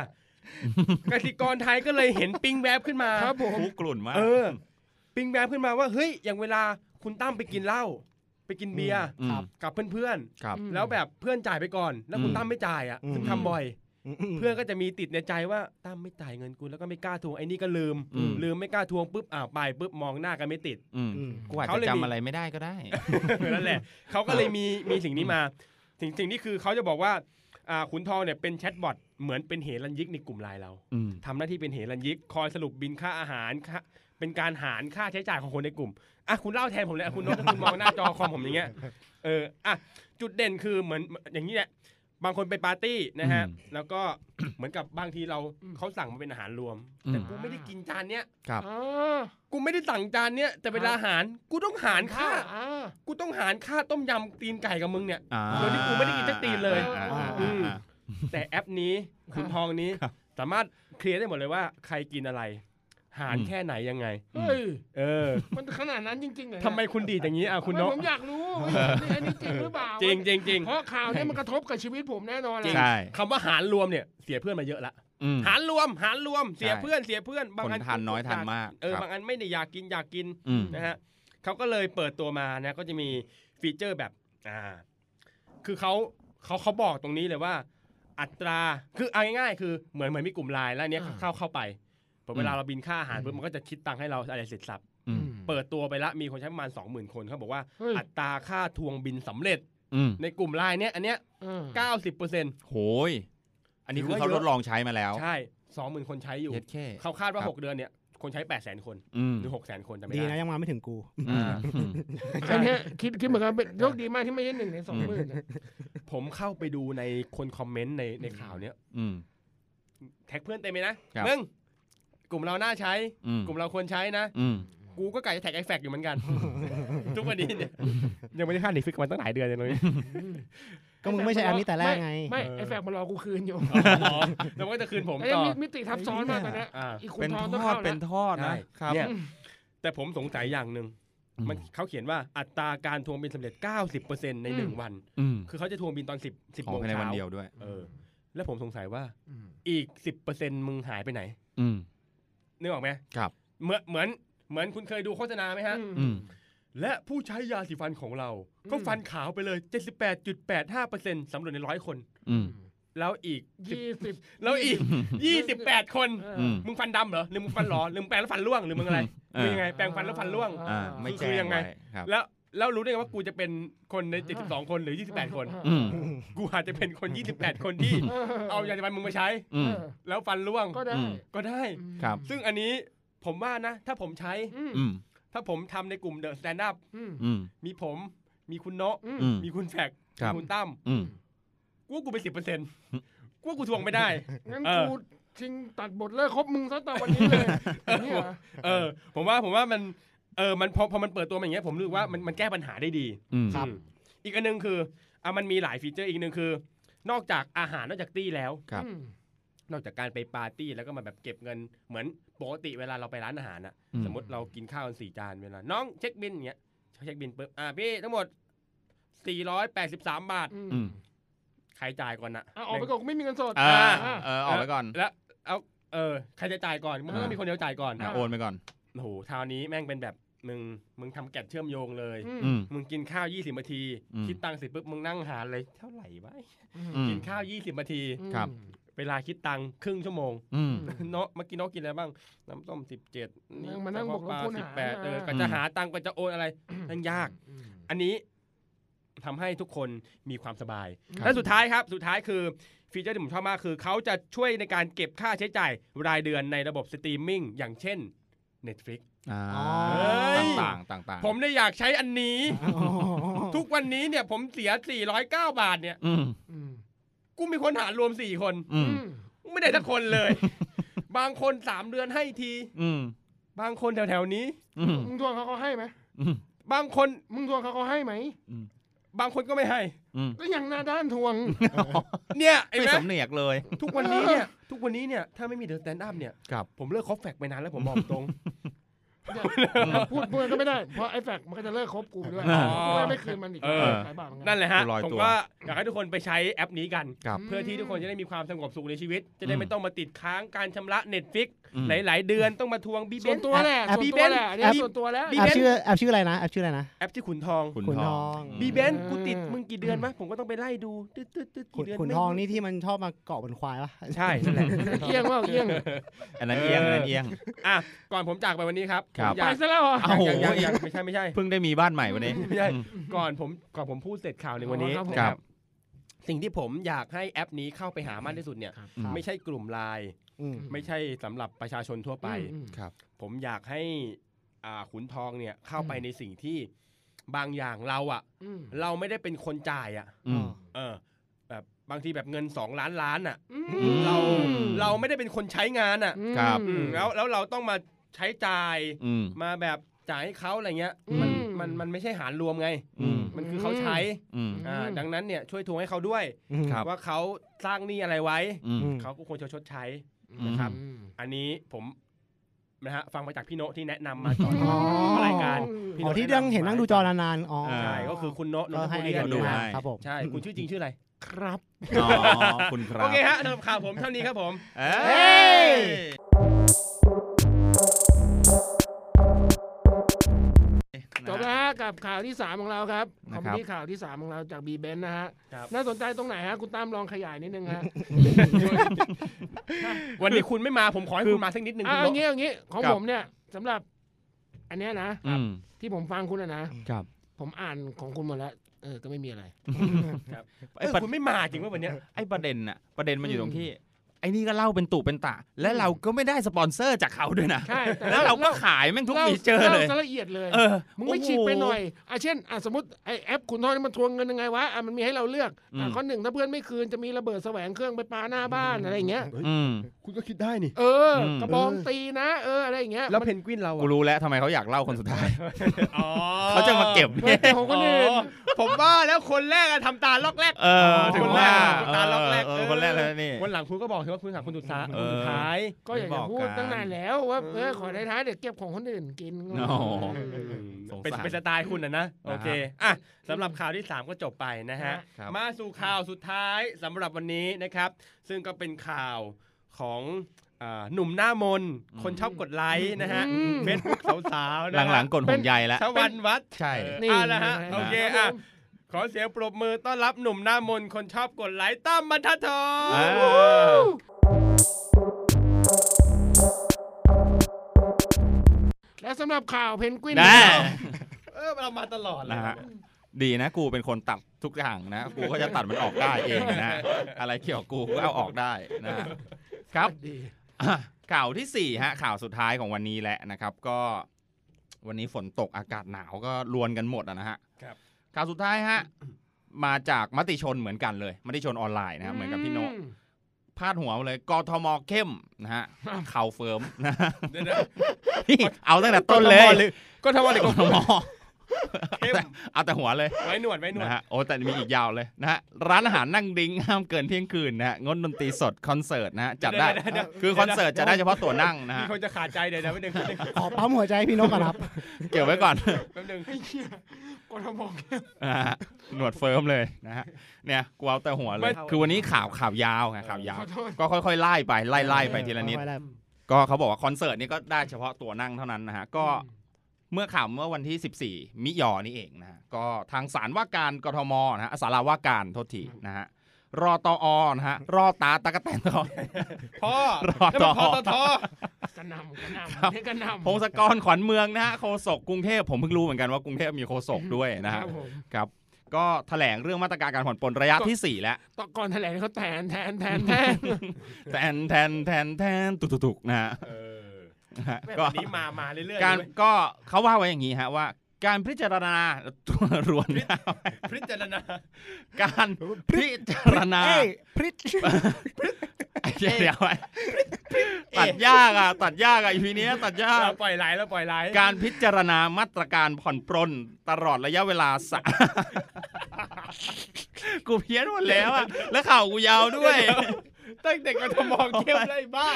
กสิกรไทยก็เลยเห็นปิงแวบขึ้นมาครับผมคุกรุ่นมากเออ ปิงแวบขึ้นมาว่าเฮ้ยอย่างเวลาคุณตั้มไปกินเหล้าไปกินเบียร์อืมกับเพื่อนครับอืมๆแล้วแบบเพื่อนจ่ายไปก่อน แล้วคุณอืมตั้มไม่จ่ายอะอืมซึ่งทำบ่อยม เพื่อนก็จะมีติดในใจว่าตั้มไม่จ่ายเงินกูแล้วก็ไม่กล้าทวงไอ้นี่ก็ลืมอืมลืมไม่กล้าทวงปุ๊บอ้าวไปปุ๊บมองหน้ากันไม่ติดอืมอืมกูอาจเขาจะเลยมีจำอะไรไม่ได้ก็ได้นั่นแหละเขาก็เลยมีมีสิ่งนี้มาสิ่งสิ่งนี้คือเขาจะบอกว่าอ่าขุนทองเนี่ยเป็นแชทบอทเหมือนเป็นเหรัญยิกในกลุ่มไลน์เราอืมทำหน้าที่เป็นเหรัญยิกคอยสรุปบินค่าอาหารค่าเป็นการหารค่าใช้จ่ายของคนในกลุ่มอะคุณเล่าแทนผมเลยอะคุณโน้ตถ้าคุณมองหน้าจอคอมผมอย่างเงี้ยเอออะจุดเด่นคือเหมือนอย่างนี้แหละ บางคนไปปาร์ตี้นะฮะอืมแล้วก็เหมือนกับบางทีเราอืมเขาสั่งมาเป็นอาหารรวมอืมแต่กูไม่ได้กินจานเนี้ยครับอ่ากูไม่ได้สั่งจานเนี้ยแต่เวลาอาหารกูต้องหารค่าอ่ากูต้องหารค่าต้มยำตีนไก่กับมึงเนี่ยอ่าโดยที่กูไม่ได้กินสักตีนเลยอ่าอ่าอืมอ่าแต่แอปนี้ขุนทองนี้ครับสามารถเคลียร์ได้หมดเลยว่าใครกินอะไร หารอืมแค่ไหนยังไง เฮ้ย เออ มันขนาดนั้นจริงๆเหรอทำไมคุณดีดอย่างนี้อะคุณนไม่กผมอยากรู้ว่าอันนี้จริงหรือเปล่า จริงจริงจริงเพราะข่าวเนี้มันกระทบกับชีวิตผมแน่นอนแหละใช่คำว่าหารรวมเนี่ยเสียเพื่อนมาเยอะละอืมหารรวมหารรวมเสียใช่เพื่อนเสียเพื่อน บางคนอันทานน้อยทานมาก เออครับบางอันไม่ได้อยากกินอยากกินอืมนะฮะเขาก็เลยเปิดตัวมานะก็จะมีฟีเจอร์แบบ อ่า คือเขาเขาเขาบอกตรงนี้เลยว่า อัตราคือเอาง่ายๆ คือเหมือนเหมือนมีกลุ่มไลน์แล้วอันเนี้ยเข้าเข้าไป พอเวลาเราบินค่าอาหารปุ๊บมันก็จะคิดตังค์ให้เราอะไรเสร็จสับอืมเปิดตัวไปแล้วมีคนใช้ประมาณ20,000คนเขาบอกว่าเฮ้ยอัตราค่าทวงบินสำเร็จอืมในกลุ่มไลน์เนี้ยอันเนี้ยเออ90%โหย อันนี้ถืคืออว่าเขาเยอะทดลองใช้มาแล้ว ใช่20,000คนใช้อยู่เย็ดแค่เขาคาดว่าครับ6เดือนเนี่ยคนใช้800,000คนอืมหรือ600,000คนแต่ไม่ดีได้นะยังมาไม่ถึงกูอืมอืมอันเนี้ยคิดคิดเหมือนกันเป็นโชคดีมากที่ไม่ใช่หนึ่งในสองหมื่นนะผมเข้าไปดูในคนคอมเมนต์ในในข่าวเนี้ยอืม tag เพื่อนเต็มเลยนะครับมึง กลุ่มเราน่าใช้ อืม กลุ่มเราควรใช้นะ อืม กูก็ใกล้จะ tag ไอแฟกอยู่เหมือนกัน ทุกวันนี้เนี่ยยังไม่ได้ค่า Netflix มาตั้งหลายเดือนเลยตรงนี้ก็มึงไม่ใช่แอปนี้แต่แรกไง ไม่ไอแฟกมันรอกูคืนอยู่อ๋อแล้วมันก็จะคืนผมไอ้ต่อมิมิติทับซ้อนมากตอนเนี้ยอ่า อีกคุณเป็นทองทต้องอเข้าดแล้วเป็นทอดใช่นะครับ เนี่ยแต่ผมสงสัยอย่างหนึ่งมันเขาเขียนว่าอัตราการทวงบิลสำเร็จ 90%ในหนึ่งวัน อืมคือเขาจะทวงบินตอน 10 10ขอโมงภายในเช้าวันเดียวด้วย เออ แล้วผมสงสัยว่าอืม อีก 10%มึงหายไปไหน อืม นึกออกไหมครับเหมือนเหมือนเหมือนคุณเคยดูโฆษณาไหมฮะอืมและผู้ใช้ยาสีฟันของเรา ก็อืมฟันขาวไปเลย 78.85%สำรวจในร้อยคนอืมแล้วอีกยี่สิบแล้วอีก28คนเอออือมมึงฟันดำเหรอหรือมึงฟันหลอหรือมึงแปรงแล้วฟันร่วงหรือมึงอะไรเออมึงยังไงแปรงฟันแล้วฟันร่วงอ่าไม่คือแจ้งยังไงไว้ครับแล้ว แล้วรู้ได้ไงว่ากูจะเป็นคนใน 72 คนหรือ 28 คน อืมกูอาจจะเป็นคน 28 คนที่ เออเอายาสีฟันมึงมาใช้ อืมเออแล้วฟันร่วงก็ได้อืม ก็ได้ ครับ ซึ่งอันนี้ผมว่านะ ถ้าผมใช้ อืมอืมถ้าผมทำในกลุ่ม The Stand-Up อืมอืม มีผม มีคุณโนะอืม อืม มีคุณแฟกครับมีคุณตั้มอืม กูว่ากูเป็นสิบเปอร์เซ็นต์กูว่ากูทวงไม่ได้ งั้นเออ กูชิงตัดบทเลิกคบมึงซะแต่วันนี้เลยเนี่ยเหรอ เออ ผมว่าผมว่ามัน เออมันพอพอมันเปิดตัวมาอย่างเงี้ยผมรู้สึกว่ามันมันแก้ปัญหาได้ดีอืมครับอืมอีกอันหนึงคืออะมันมีหลาย feature อีกอันหนึ่งคือ นอกจากอาหารนอกจากตี้แล้วครับอืมนอกจากการไปปาร์ตี้แล้วก็มาแบบเก็บเงินเหมือนปกติเวลาเราไปร้านอาหารอะอืมสมมติเรากินข้าวกันสี่จานเวลาน้องเช็คบิลอย่างเงี้ยเช็คบิลปุ๊บอะพี่ทั้งหมด483บาทอืมอืมใครจ่ายก่อนอะอะออกไปก่อนกูไม่มีเงินสดอ่าอ่าเออออกไปก่อนแล้วเอาเออใครจะจ่ายก่อนมันก็ต้องมีคนเดียวจ่ายก่อนอะโอนไปก่อนโอ้โหคราวนี้แม่งเป็นแบบ มึงมึงทำแกะเชื่อมโยงเลย อืมอืมมึงกินข้าว20นาที อืม คิดตังค์เสร็จปุ๊บมึงนั่งหารเลยเท่าไหร่วะอืมอืมกินข้าว20นาที ครับ เวลาคิดตังค์ครึ่งชั่วโมง อืม เนาะเมื่อกี้เนาะกินอะไรบ้าง น้ำต้ม17นั่งมานั่งกระเพาะปลาบวกลบคูณหาร18เอออ่าก็จะหาตังค์ก็จะโอนอะไรนั่งยากอืมอันนี้ทำให้ทุกคนมีความสบาย ครับ และสุดท้ายครับ สุดท้ายคือ feature ที่ผมชอบมากคือ เขาจะช่วยในการเก็บค่าใช้จ่ายรายเดือนในระบบสตรีมมิ่งอย่างเช่น Netflix อ่าอ๋อเฮ้ย ต่างๆต่างๆ ผมเลยอยากใช้อันนี้อ๋อทุกวันนี้เนี่ยผมเสีย 409 บาทเนี่ยอืมอืมกูมีคนหารรวม4คนอืมไม่ได้สักคนเลย บางคน3เดือนให้ทีอืมบางคนแถวๆนี้อืมมึงทวงเขาเขาให้ไหมอืมบางคนมึงทวงเขาเขาให้ไหมบางคนก็ไม่ให้อืมก็ยังหน้าด้านทวง เนี่ยไอ้ไม่แม่สำเหนียกเลย ทุกวันนี้เนี่ย ทุกวันนี้เนี่ย ถ้าไม่มี The Stand-Up เนี่ยครับผมเลิกคบแฟกไปนานแล้วผมบอกตรง พูดพูดก็ไม่ได้ เพราะไอ้แฟกมันก็จะเลิกคบกูด้วยอ๋อกูก็ไม่คืนมันอีกเออ หลายบาทเหมือนกันนั่นแหละฮะลอยตัวผมก็อยากให้ทุกคนไปใช้แอปนี้กัน ครับ เพื่อที่ทุกคนจะได้มีความสงบสุขในชีวิต จะได้อืมไม่ต้องมาติดค้างการชำระ Netflix อืม หลายๆเดือนต้องมาทวงบีเบส่วนนตัวแหละแอปส่วนตัวแหละอันนี้แอปส่วนตัวแล้วบีแอปเบนชื่อแอปชื่ออะไรนะแอปชื่ออะไรนะแอปที่ขุนทองขุนขุนททอองงบีเบนกูติดมึงกี่เดือนวะผมก็ต้องไปไล่ดูตึ๊ดตึ๊ดตึ๊ดขุกี่นเดือนขุนไม่ทองนี่ที่มันชอบมาเกาะบนควายปะใช่นั่นแหละเอียงว่าเอียงอันนั้นเอียงอันนั้นเอียงอะก่อนผมจากไปวันนี้ครับครับผมอไปยากซะแล้วเหรอเอ้าโโหยังยังยังไม่ใช่ไม่ใช่เพิ่งได้มีบ้านใหม่วันนี้ไม่ใช่อืมก่อนผมก่อนผมพูดเสร็จข่าวในวันนี้อ๋อครับ สิ่งที่ผมอยากให้แอปนี้เข้าไปหามากที่สุดเนี่ยครับอืมไม่ใช่กลุ่มไลน์อืมไม่ใช่สำหรับประชาชนทั่วไปอืมครับ ผมอยากให้อ่าขุนทองเนี่ยเข้าไปอืมในสิ่งที่บางอย่างเราอะอืมเราไม่ได้เป็นคนจ่ายอะอืมเออ แบบบางทีแบบเงิน2ล้านล้านอะอือืมมเราเราไม่ได้เป็นคนใช้งานอะครับอืมแล้วแล้วเราต้องมาใช้จ่ายอืมมาแบบจ่ายให้เขาอะไรเงี้ยอืมมัน มันมันไม่ใช่หารรวมไงอืมมันคือเขาใช้อืมอ่าดังนั้นเนี่ยช่วยทวงให้เขาด้วยครับว่าเขาสร้างหนี้อะไรไว้อืมเขาก็ควรจะชดใช้นะครับ อันนี้ผมนะฮะฟังมาจากพี่โนะที่แนะนำมาก่อนอ๋อรายการพี่อ๋อโะที่แะำนั่งเห็นนั่งดูจอนานๆอ๋ออ่าใช่ก็คือคุณโนะนก็นทให้บุไอรีเดียดูดีให้มากครับผมใช่คุณชื่อจริงชื่ออะไรครับอ๋อคุณครับโอเคฮะสำหรับข่าวผมเท่านี้ครับผมเอ้ กับข่าวที่ 3 ของเราครับคนะอมครับที่ข่าวที่ 3 ของเราจากบีเบนนะฮะครับน่าสนใจตรงไหนฮะ คุณตั้มลองขยายนิดนึงฮะ วันนี้คุณไม่มาผมขอให้คุณมาสักนิดนึงอะคุณเอาโนะงี้เอางี้ของครับผมเนี่ยสำหรับ อันเนี้ยนะอืมที่ผมฟังคุณอะนะครับ ผมอ่านของคุณหมดแล้วเออก็ไม่มีอะไรเออคุณไม่มาจริงว่าวันเนี้ยไอ้ประเด็นน่ะประเด็นมันอยู่ตรงที่ ไอ้นี่ก็เล่าเป็นตุเป็นตะ และเราก็ไม่ได้สปอนเซอร์จากเขาด้วยนะใช่แต่แล้วเราก็ขายแม่งทุกฟีเจอร์เลยล่าละเอียดเลยเออมึงไม่โอ้โฉีกไปหน่อยอะเช่นอะสมมติไอแอปคุณทองนี่มันทวงเงินยังไงวะอะมันมีให้เราเลือกอะอืมข้อหนึ่งถ้าเพื่อนไม่คืนจะมีระเบิดแสวงเครื่องไปปาหน้าบ้านอะไรอย่างเงี้ยอืมคุณก็คิดได้นี่ เอออมกระบองตีนะ เอออะไรอย่างเงี้ยแล้วมันเพนกวินเรากูอะรู้แล้วทำไมเขาอยากเล่าคนสุดท้ายอ๋อเขาจะมาเก็บมันเป็นของคนอื่นผมว่าแล้วคนแรกอะทำตาล็อกแรกเออถึงคนแรกว่าคนตาล็อกแรกเออคนแรกเลยนี่วันหลังคุณก็บอกเถอะว่าคุณถามคุณสุดท้ายเออคุณสุดท้าย ก็อยากจะพูดไม่บอกกันตั้งนานแล้วว่าเออขอในท้ายๆเดี๋ยวเก็บของคนอื่นกินโอ้โหสงเป็นสารเป็นสไตล์คุณนะนะโอเคอะสำหรับข่าวที่ 3 ก็จบไปนะฮะครับมาสู่ข่าวสุดท้ายสำหรับวันนี้นะครับ ซึ่งก็เป็นข่าวของอ่าหนุ่มหน้ามน คนชอบกดไลค์นะฮะอืมเฟซบุ๊กสาวๆนะฮะหลังๆกดห่วงใยแล้วชวันวัดใช่เออนี่อะนะฮะนะฮะโอเคอะ ขอเสียงปรบมือต้อนรับหนุ่มหน้ามนคนชอบกดไลค์ตั้มบรรทัดทองอ่าและสำหรับข่าวเพนกวินแน่เออเรามาตลอดเลยนะฮะดีนะกูเป็นคนตัดทุกอย่างนะ กูก็จะตัดมันออกได้เองนะ อะไรเกี่ยวกับกูก็เอาออกได้นะฮะครับดีอะข่าวที่สี่ฮะ ข่าวสุดท้ายของวันนี้แหละนะครับ ก็วันนี้ฝนตกอากาศหนาวก็รวนกันหมดอะนะฮะครับ ข่าวสุดท้ายฮะ มาจากมติชนเหมือนกันเลย มติชนออนไลน์นะครับเหมือนกับพี่โนตพาดหัวมาเลยกทมเข้มนะฮะเข่าเฟิร์มนะฮะเดี๋ยวนี่เอาตั้งแต่ต้นเลยก็ทำอะไรกก็ทมเข้มเอาแต่หัวเลยไว้หนวดไว้หนวดนะฮะโอ้แต่มีอีกยาวเลยนะฮะร้านอาหารนั่งดิ้งห้ามเกินเที่ยงคืนนะฮะงดดนตรีสดคอนเสิร์ตนะฮะจัดได้เยวเยวคือคอนเสิร์ตจะได้เฉพาะตั๋วนั่งนะมีฮะคนจะขาดใจเดี๋ยวนะแป๊บนึงแป๊บนึงขอปั๊มหัวใจพี่นกก่อนครับ เก็บไว้ก่อนแป๊บนึง กทมนะฮะหนวดเฟิร์มเลยนะฮะเนี่ยกูเอาแต่หัวเลยคือวันนี้ข่าวข่าวยาวไงข่าวยาว ขอโทษ ก็ค่อยๆไล่ไปไล่ไล่ไปทีละนิดค่อยๆไล่ก็เขาบอกว่าคอนเสิร์ตนี้ก็ได้เฉพาะตั๋วนั่งเท่านั้นนะฮะ ก็เมื่อข่าวเมื่อวันที่ 14 มิยอนี่เองนะฮะ ก็ทางสารว่าการกทมนะฮะสาราว่าการโทษทีนะฮะ รอตออนะฮะรอตาตะกะแตนทอพ่อรอแล้วต่มัอนพอตทกระหนำกระหนครับำนี่กระหนำพงศกรขวัญเมืองนะฮะโฆษกกรุงเทพผมเพิ่งรู้เหมือนกันว่ากรุงเทพมีโฆษกด้วยนะคฮะรับผมครับก็แถลงเรื่องมาตรการการผ่อนปลนระยะที่ 4 แล้วตอนก่อนแถลงเขาแทนแทนแทนแทนแทนแทนแทนแทนตุกตุกตุกนะฮะเออนะฮะแม่ก็วันนี้มามาเรื่อยๆการเลยก็เขาว่าไว้อย่างนี้ฮะว่า การพิจารณาตัวรวนพิจารณา การพิจารณาเอ้ยพริชเดี๋ยวเดี๋ยวไว้ตัดยากอะตัดยากอะอีพีนี้ยตัดยากเราปล่อยไหลแล้วปล่อยไหลการพิจารณามาตรการผ่อนปรนตลอดระยะเวลาสะกูเพี้ยนหมดแล้วอะแล้วข่าวกูยาวด้วยตั้งแต่กทมเข้มเลยบ้า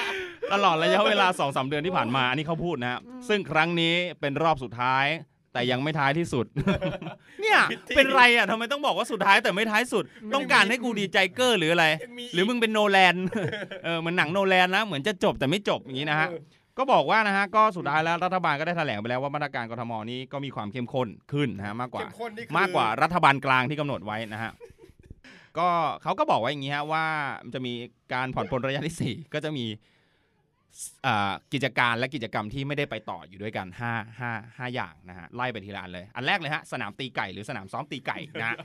ตลอดระยะเวลา2อสเดือนที่ผ่านมาอันนี้เขาพูดนะฮะซึ่งครั้งนี้เป็นรอบสุดท้าย แต่ยังไม่ท้ายที่สุด เนี่ยผิดที่เป็นไรอะทำไมต้องบอกว่าสุดท้ายแต่ไม่ท้ายสุด ต้องการให้กูดีใจเกอร์หรืออะไรยังมีหรือมึงเป็นโนแลนเออเหมือนหนังโนแลนนะเหมือนจะจบแต่ไม่จบอย่างนี้นะฮะก็บอกว่านะฮะก็สุดท้ายแล้วรัฐบาลก็ได้แถลงไปแล้วว่ามาตรการกทมนี้ก็มีความเข้มข้นขึ้นนะฮะมากกว่าเข้มข้นนี่คือมากกว่ารัฐบาลกลางที่กำหนดไว้นะฮะก็เขาก็บอกไว้อย่างนี้ฮะว่ามันจะมีการผ่อนปลนระยะที่ 4 ก็จะมีอ่า กิจการและกิจกรรมที่ไม่ได้ไปต่ออยู่ด้วยกัน5 5 5อย่างนะฮะไล่ไปทีละอันเลย อันแรกเลยฮะสนามตีไก่หรือสนามซ้อมตีไก่นะฮะ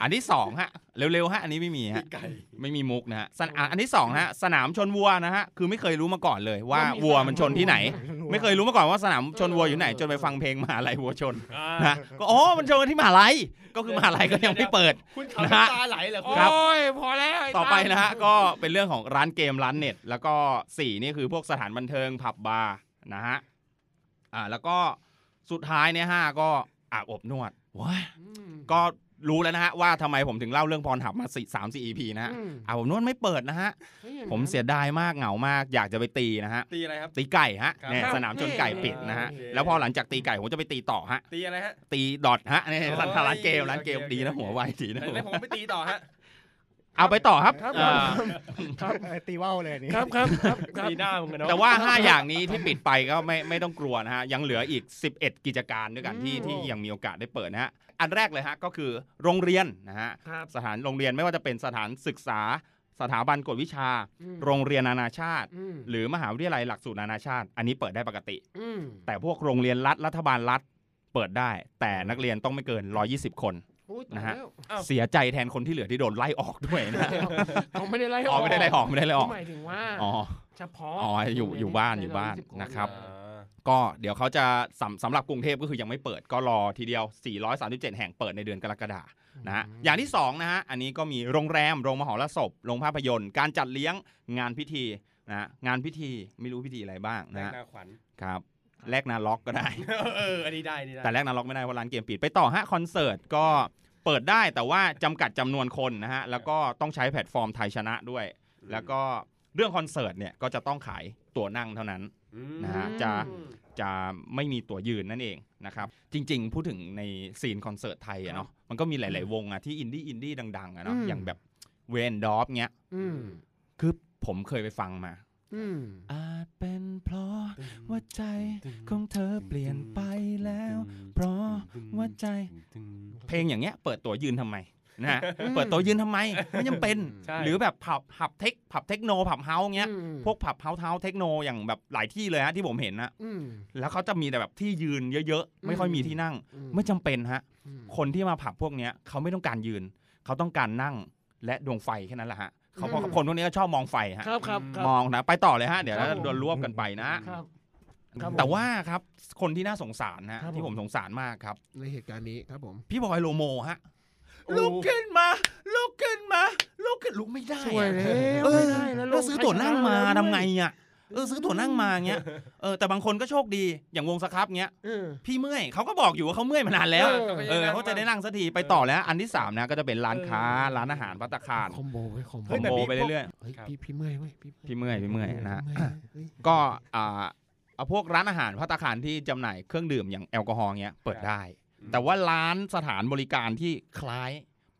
อันที่สองฮะเร็วๆฮะอันนี้ไม่มีฮะไก่ไม่มีมุกนะฮะสนอะอันที่สองฮะสนามชนวัวนะฮะคือไม่เคยรู้มาก่อนเลยว่าวัวมันชนที่ไหน ไม่เคยรู้มาก่อนว่าสนามชนวัวอยู่ไหน จนไปฟังเพลงมหาลัยวัวชนนะก็อ๋อมันชนกันที่มหาลัยก็คือมหาลัยก็ยังไม่เปิดคุณทำน้ำตาไหลเหรอโอคุณครับ้ยพอแล้วอ้ต่อไปตั้มนะฮะก็เป็นเรื่องของร้านเกมร้านเน็ต แล้วก็สี่นี่คือพวกสถานบันเทิงผับบาร์นะฮะอ่าแล้วก็สุดท้ายเนี่ยฮะก็อาบอบนวดว้ายอืมก็ รู้แล้วนะฮะว่าทำไมผมถึงเล่าเรื่องพรหับมาสี่สามสี่ EP นะฮะอืมอาบอบนวดไม่เปิดนะฮะฮ้ยผมเสียดายมากเหงามากอยากจะไปตีนะฮะ ตีอะไรครับ ตีไก่ฮะครับเนี่ยครับสนามชนไก่ปิดนะฮะโอเคแล้วพอหลังจากตีไก่ผมจะไปตีต่อฮะ ตีอะไรฮะ ตีดอทฮะนี่โอ้ยร้านเกมร้านเกมโอเคดีนะโอเคหัวไวดีนะแล้วผมไปตีต่อฮะ เอาไปต่อครับครับอ่าครับเออตีว่าวเลยอันนี่ครับครับครับครับตีหน้ามึงกันเนาะ แต่ว่า 5 อย่างนี้ที่ปิดไปก็ไม่ไม่ต้องกลัวนะฮะ ยังเหลืออีก 11 กิจการด้วยกันที่อืม ที่ยังมีโอกาสได้เปิดนะฮะ อันแรกเลยฮะก็คือโรงเรียนนะฮะ ครับ สถานโรงเรียนไม่ว่าจะเป็นสถานศึกษา สถาบันกวดวิชา อืมโรงเรียนนานาชาติ อืมหรือมหาวิทยาลัยหลักสูตรนานาชาติ อันนี้เปิดได้ปกติ อืมแต่พวกโรงเรียนรัฐรัฐบาลรัฐเปิดได้ แต่นักเรียนต้องไม่เกิน 120 คนอุ๊ยตาย นะฮะแล้วอ้าวเสียใจแทนคนที่เหลือที่โดนไล่ออกด้วยนะเขาไม่ได้ไล่อ๋อไม่ได้ไล่ออกไม่ได้ไล่ออกหมายถึงว่าอ๋อเฉพาะอ๋ออยู่อยู่บ้านอยู่บ้านใ120นะครับอ่าก็เดี๋ยวเขาจะสำสำหรับกรุงเทพก็คือยังไม่เปิดก็รอทีเดียว 437 แห่งเปิดในเดือนกรกฎานะฮะอย่างที่2นะฮะอันนี้ก็มีโรงแรม โรงมหรสพโรงภาพยนตร์ การจัดเลี้ยงงานพิธีนะฮะงานพิธีไม่รู้พิธีอะไรบ้างแรนะกฮะหน้าขวัญครับ แลกนาล็อกก็ได้ เอออันนี้ได้อันนี้ได้แต่แลกนาล็อกไม่ได้เพราะร้านเกมปิดไปต่อฮะคอนเสิร์ตก็เปิดได้แต่ว่าจำกัดจำนวนคนนะฮะ แล้วก็ต้องใช้แพลตฟอร์มไทยชนะด้วย แล้วก็เรื่องคอนเสิร์ตเนี่ยก็จะต้องขายตั๋วนั่งเท่านั้น อืมนะฮะจะ จะไม่มีตั๋วยืนนั่นเองนะครับจริงๆ พูดถึงใน scene คอนเสิร์ตไทยอะเนาะมันก็มีหลาย ๆ วงอะที่ indie indie ดังๆอะเนาะอืม อย่างแบบ Whal & Dolph เงี้ย อืม คือผมเคยไปฟังมา อืมอาจเป็นเพราะว่าใจของเธอเปลี่ยนไปแล้ว เพราะว่าใจ เพลงอย่างเงี้ย เปิดตั๋วยืนทำไมนะฮะอืมเปิดตั๋วยืนทำไมไม่จำเป็นใช่หรือแบบผับผับ tech ผับเทคโนผับ house เงี้ยอืมพวกผับ house house techno อย่างแบบหลายที่เลยฮะที่ผมเห็นนะอืมแล้วเขาจะมีแต่แบบที่ยืนเยอะๆ ไม่ค่อยมีที่นั่งอืไม่จำเป็นฮะอืมคนที่มาผับพวกเนี้ยเขาไม่ต้องการยืน เขาต้องการนั่งและดวงไฟแค่นั้นแหละฮะ เขาเพราะอืมคนพวกนี้ก็ชอบมองไฟฮะครับครับครับ มองนะ ไปต่อเลยฮะ เดี๋ยวครับเราผม โดนรวบกันไปนะ ครับ ครับผมแต่ว่าครับคนที่น่าสงสารนะครับที่ผผมมสงสารมากครับ ในเหตุการณ์นี้ครับผม พี่บอยโลโมฮะโอ้ ลุกขึ้นมาลุกขึ้นมาลุกขึ้นลุกไม่ได้ช่วยอะแล้วเออไม่ได้แล้วแล้วซื้อตั๋วนั่งมาทำไงอะ เออซื้อตั๋วนั่งมาเงี้ยเออแต่บางคนก็โชคดีอย่างวง Scrubb เงี้ยเออพี่เมื่อยเขาก็บอกอยู่ว่าเขาเมื่อยมานานแล้วเออเออเขาจะได้นั่งสักทีไปต่อแล้ว อันที่สามนะก็จะเป็นร้านค้าร้านอาหารพัตตาคาร combo ไว้ combo combo ไปเรื่อยเฮ้ยพี่พี่เมื่อยเว้ยพี่พี่เมื่อยพี่เมื่อยนะฮะเมื่อยเฮ้ยๆก็อ่าเอาพวกร้านอาหารพัตตาคารที่จำหน่ายเครื่องดื่มอย่างแอลกอฮอล์เงี้ยเปิดได้ แต่ว่าร้านสถานบริการที่คล้าย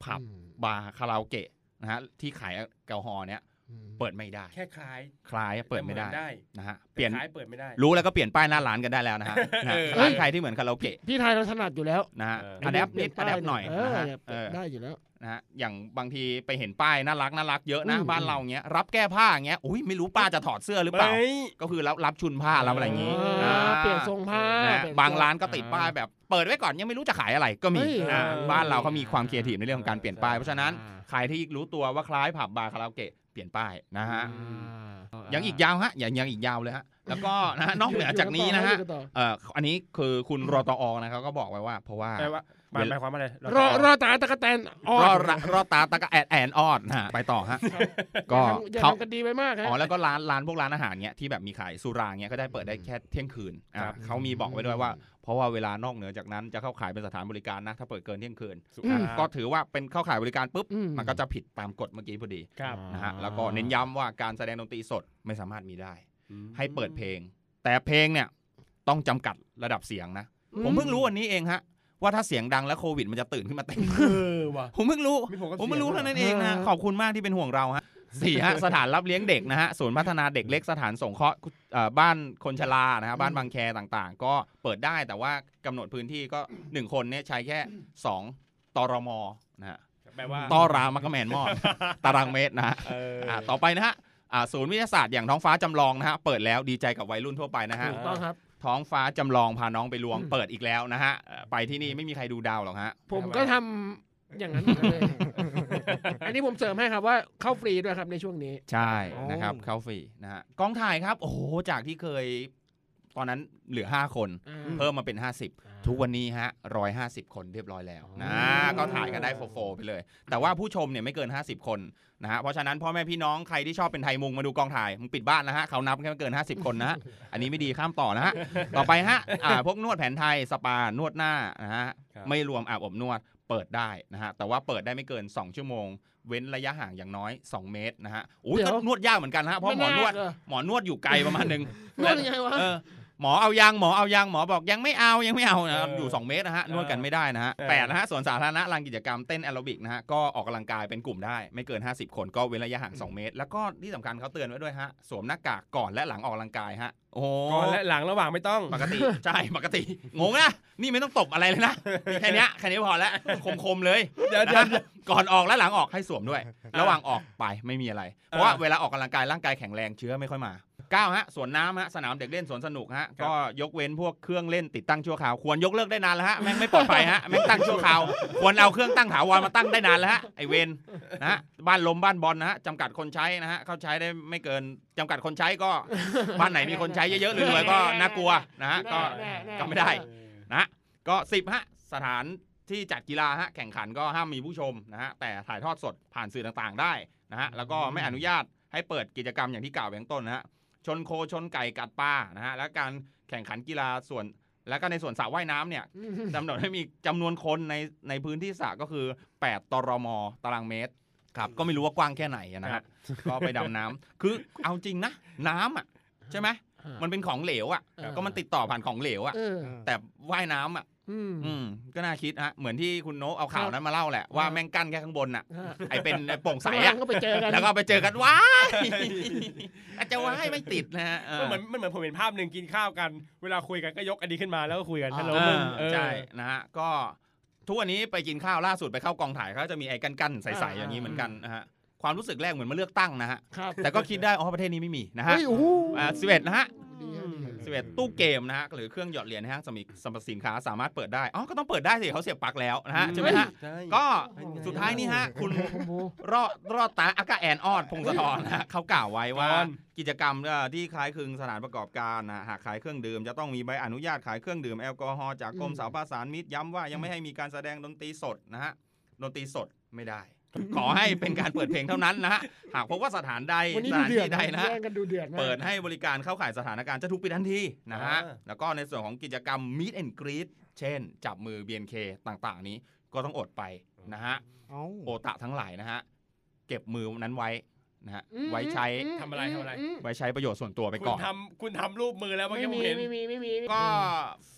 ผับอืมบาร์คาราโอเกะนะฮะที่ขายแอลกอฮอล์เนี้ยอืม เปิดไม่ได้ แค่คล้ายคล้ายเปิดไม่ได้แต่หอนได้นะฮะแต่เปลี่ยนคล้ายเปิดไม่ได้ รู้แล้วก็เปลี่ยนป้ายหน้าร้านกันได้แล้วนะฮะนะฮะเออร้านใครที่เหมือนคาราโอเกะพี่ไทยเราถนัดอยู่แล้วนะฮะเอออะแดปนิดอะแดปหน่อยเอนะอฮะเนี่ยเออได้อยู่แล้วนะฮะอย่างบางทีไปเห็นป้ายน่ารักน่ารักเยอะนะอืมบ้านเราเงี้ยรับแก้ผ้าเงี้ยอุ้ยไม่รู้ป้าจะถอดเสื้อหรือเปล่าไม่ก็คือรับรับชุนผ้ารับอะไรอย่างงี้อ่าอ่าเปลี่ยนทรงผ้านะฮะเปลี่ยนบางร้านก็ทรงติดป้ายแบบเปิดไว้ก่อนยังไม่รู้จะขายอะไรก็มีเฮ้ยอ่าเออบ้านเราเขามีความครีเอทีฟในเรื่องของการเปลี่ยนป้ายใช่เพราะฉะนั้นใครที่รู้ตัวว่าคล้ายผับบาร์คาราโอเกะเปลี่ยนป้ายนะฮะอ่ายังอีกยาวฮะยังยังอีกยาวเลยฮะแล้วก็นะฮะนอกเหนือจากนี้นะฮะอยู่กัต่อเอ่ออันนี้คือคุณรอตอนะครับก็บอกไว้ว่า เพราะว่าแปลว่า หมายหมายความว่าอะไรรอรอตาตะกะแตนออรอดดรอดตาตะกะแอดแอนออดนะฮะไปต่อฮะก็อย่าเขาทำกันดีไปมากฮะอ๋อแล้วก็ร้านร้านพวกร้านอาหารเนี้ยที่แบบมีขายสุราเนี้ยก็ได้เปิดได้แค่เที่ยงคืนอะครับเขามีบอกไว้ด้วยว่า เพราะว่าเวลานอกเหนือจากนั้นจะเข้าขายเป็นสถานบริการนะ ถ้าเปิดเกินเที่ยงคืนอืมอะก็ถือว่าเป็นเข้าขายบริการปุ๊บอืมมันก็จะผิดตามกฎเมื่อกี้พอดีครับนะฮะแล้วก็เน้นย้ำว่าการแสดงดนตรีสดไม่สามารถมีได้อืมให้เปิดเพลง แต่เพลงเนี่ยต้องจำกัดระดับเสียงนะ ผมเพิ่งรู้วันนี้เองฮะ ว่าถ้าเสียงดังแล้วโควิดมันจะตื่นขึ้นมาเต้นเออว่ะผมเพิ่งรู้มีผมก็ผมไม่รู้เสียงเท่านั้นเองนะขอบคุณมากที่เป็นห่วงเราฮะสี่ฮะสถานรับเลี้ยงเด็กนะฮะศูนย์พัฒนาเด็กเล็กสถานสงเคราะห์เอ่อบ้านคนชรานะฮะบ้านบางแคต่างๆ ก็เปิดได้แต่ว่ากำหนดพื้นที่ก็หนึ่งคนเนี่ยใช้แค่สองตรมนะฮะแปลว่าต้อรามกแมนมอดตารางเมตรนะฮะเออออ่าต่อไปนะฮะอ่าศูนย์วิทยาศาสตร์อย่างท้องฟ้าจำลองนะฮะเปิดแล้วดีใจกับวัยรุ่นทั่วไปนะฮะถูกต้องครับ ท้องฟ้าจำลองพาน้องไปลวงอืมเปิดอีกแล้วนะฮะเอ่อไปที่นี่ไม่มีใครดูดาวหรอกฮะ ผมก็ทอย่างนั้นเหมือนกันเลย อันนี้ผมเสริมให้ครับว่าเข้าฟรีด้วยครับในช่วงนี้ ใช่อ๋อนะครับเข้าฟรีนะฮะกองถ่ายครับ โอ้โหจากที่เคย ตอนนั้นเหลือ 5 คน อ่า เพิ่มมาเป็น 50 ทุกวันนี้ฮะ150คนเรียบร้อยแล้วนะอ๋อก็ถ่ายกันได้โฟๆไปเลย แต่ว่าผู้ชมเนี่ยไม่เกิน 50 คนนะฮะเพราะฉะนั้นพ่อแม่พี่น้องใครที่ชอบเป็นไทยมุงมาดูกองถ่ายมึงปิดบ้านนะฮะเขานับแค่ไม่เกิน 50 คนนะฮะอันนี้ไม่ดีข้ามต่อนะฮะต่อไปฮะอ่าพวกนวดแผนไทยสปานวดหน้านะฮะครับไม่รวมอาบอบนวดเปิดได้นะฮะแต่ว่าเปิดได้ไม่เกิน 2 ชั่วโมง เว้นระยะห่างอย่างน้อย 2 เมตรนะฮะอุ้ยเดี๋ยวก็นวดยากเหมือนกันนะฮะเพราะหมอนวดไนเหรอหมอนวดอยู่ไกลประมาณหนึ่งนวดยังไงวะเออ หมอเอายังหมอเอายังหมอบอกยังไม่เอายังไม่เอานะเออออยู่ 2 เมตรนะฮะเออนวดกันไม่ได้นะฮะเออแปดนะฮะส่วนสาธารณะลานกิจกรรมเต้นแอโรบิกนะฮะก็ออกกำลังกายเป็นกลุ่มได้ ไม่เกิน 50 คนก็เว้นระยะห่าง2เมตร แล้วก็ที่สำคัญเขาเตือนไว้ด้วยฮะสวมหน้ากากก่อนและหลังออกกำลังกายฮะโอ้โหก่อนและหลังระหว่างไม่ต้องปกติใช่ปกติงงนะนี่ไม่ต้องตบอะไรเลยนะมีแค่เนี้ยแค่นี้พอแล้วคมๆเลยเดี๋ยวเดี๋ยวนะก่อนออกและหลังออกให้สวมด้วย ระหว่างออกไปไม่มีอะไร เพราะว่าอ่าเวลาออกกำลังกายร่างกายแข็งแรงเชื้อไม่ค่อยมา เก้าฮะสวนน้ำฮะสนามเด็กเล่นสวนสนุกฮะครับก็ยกเว้นพวกเครื่องเล่นติดตั้งชั่วคราวควรยกเลิกได้นานแล้วฮะแม่งไม่ปลอดภัยฮะแม่งตั้งชั่วคราวควรเอาเครื่องตั้งถาวรมาตั้งได้นานแล้วฮะไอเวนนะฮะบ้านลมบ้านบอลนะฮะจำกัดคนใช้นะฮะเขาใช้ได้ไม่เกินจำกัดคนใช้ก็บ้านไหนมีคนใช้เยอะๆรวยๆก็น่ากลัวนะฮะก็แน่แน่ก็ไม่ได้นะก็สิบฮะสถานที่จัดกีฬาฮะแข่งขันก็ห้ามมีผู้ชมนะฮะแต่ถ่ายทอดสดผ่านสื่อต่างๆ ได้นะฮะแล้วก็ไม่อนุญาตให้เปิดกิจกรรมอย่างที่กล่าวไปข้างต้นนะฮะ ชนโคชนไก่กัดปลานะฮะและการแข่งขันกีฬาส่วน แล้วก็ในส่วนสระว่ายน้ำเนี่ยอืมกำหนดให้มีจำนวนคนในในพื้นที่สระก็คือ 8 ตรม ตารางเมตร ครับ ก็ไม่รู้ว่ากว้างแค่ไหนอะนะครัฮะบก็ไปดำน้ำคือเอาจริงนะ น้ำอะใช่ไหมมันเป็นของเหลวอะเออก็มันติดต่อผ่านของเหลวอะ เออ แต่ว่ายน้ำอะ อืมอืมก็น่าคิดฮะเหมือนที่คุณโน้ตเอาข่าวนั้นมาเล่าแหละว่าครับแม่งกั้นแค่ข้างบนน่ะอ่าไอเป็นไอ้โปร่งใสข้างล่าอะงก็ไปเจอกันแล้วก็ไปเจอกันว้ายอาจจะว้ายไม่ติดนะฮะมันเหมือนมันเหมือนผมเห็นภาพหนึ่งกินข้าวกัน เวลาคุยกันก็ยกอันนี้ขึ้นมาแล้วก็คุยกันฮัลโหลเอมึองเออใช่นะฮะก็ทุกวันนี้ไปกินข้าวล่าสุดไปเข้ากองถ่ายเขาจะมีไอ้กั้นๆใสๆอย่างนี้เหมือนกันนะฮะความรู้สึกแรกเหมือนมาเลือกตั้งนะฮะครับแต่ก็คิดได้อ๋อประเทศนี้ไม่มีนะฮะเฮ้ยโอ้โหอ่าสิบเอ็ดนะฮะ ดีฮะดีฮะสิบเอ็ดตู้เกมนะฮะหรือเครื่องหยอดเหรียญนะฮะสมีสรรพสินค้าสามารถเปิดได้อ๋อก็ต้องเปิดได้สิเขาเสียบปลั๊กแล้วนะฮะใช่ไหมฮะใช่ก็เป็นไงสุดท้ายนี่ฮะคุณผมบูรอดรอดตาอากาแอนออดพงศธรนะฮะเขากล่าวไว้ว่าก่อนกิจกรรมเอ่อที่คล้ายคลึงสถานประกอบการนะหากขายเครื่องดื่มจะต้องมีใบอนุญาตขายเครื่องดื่มแอลกอฮอล์จากกรมสาวประสานมิตรย้ำว่ายังไม่ให้มีการแสดงดนตรีสดนะฮะดนตรีสดไม่ได้ ขอให้เป็นการเปิดเพลงเท่านั้นนะฮะ หากพบว่าสถานใดวันนี้สดูถานเดือดที่ใดนะฮะแย่งกันดูเดือดมากเปิดให้บริการเข้าข่ายสถานการณ์จะถูกปิดทันทีนะฮะอ่าแล้วก็ในส่วนของกิจกรรม Meet and Greet เช่น จับมือ BNK ต่างๆ นี้ก็ต้องอดไปนะฮะเอ้าโอตะทั้งหลายนะฮะ เก็บมือนั้นไว้นะฮะอืมไว้ใช้ทำอะไรทำอะไรมไว้ใช้ประโยชน์ส่วนตัวไปคุณก่อนทำคุณทำรูปมือแล้วเมื่อไม่กี้ผมมีเห็นไม่มีไม่มีก็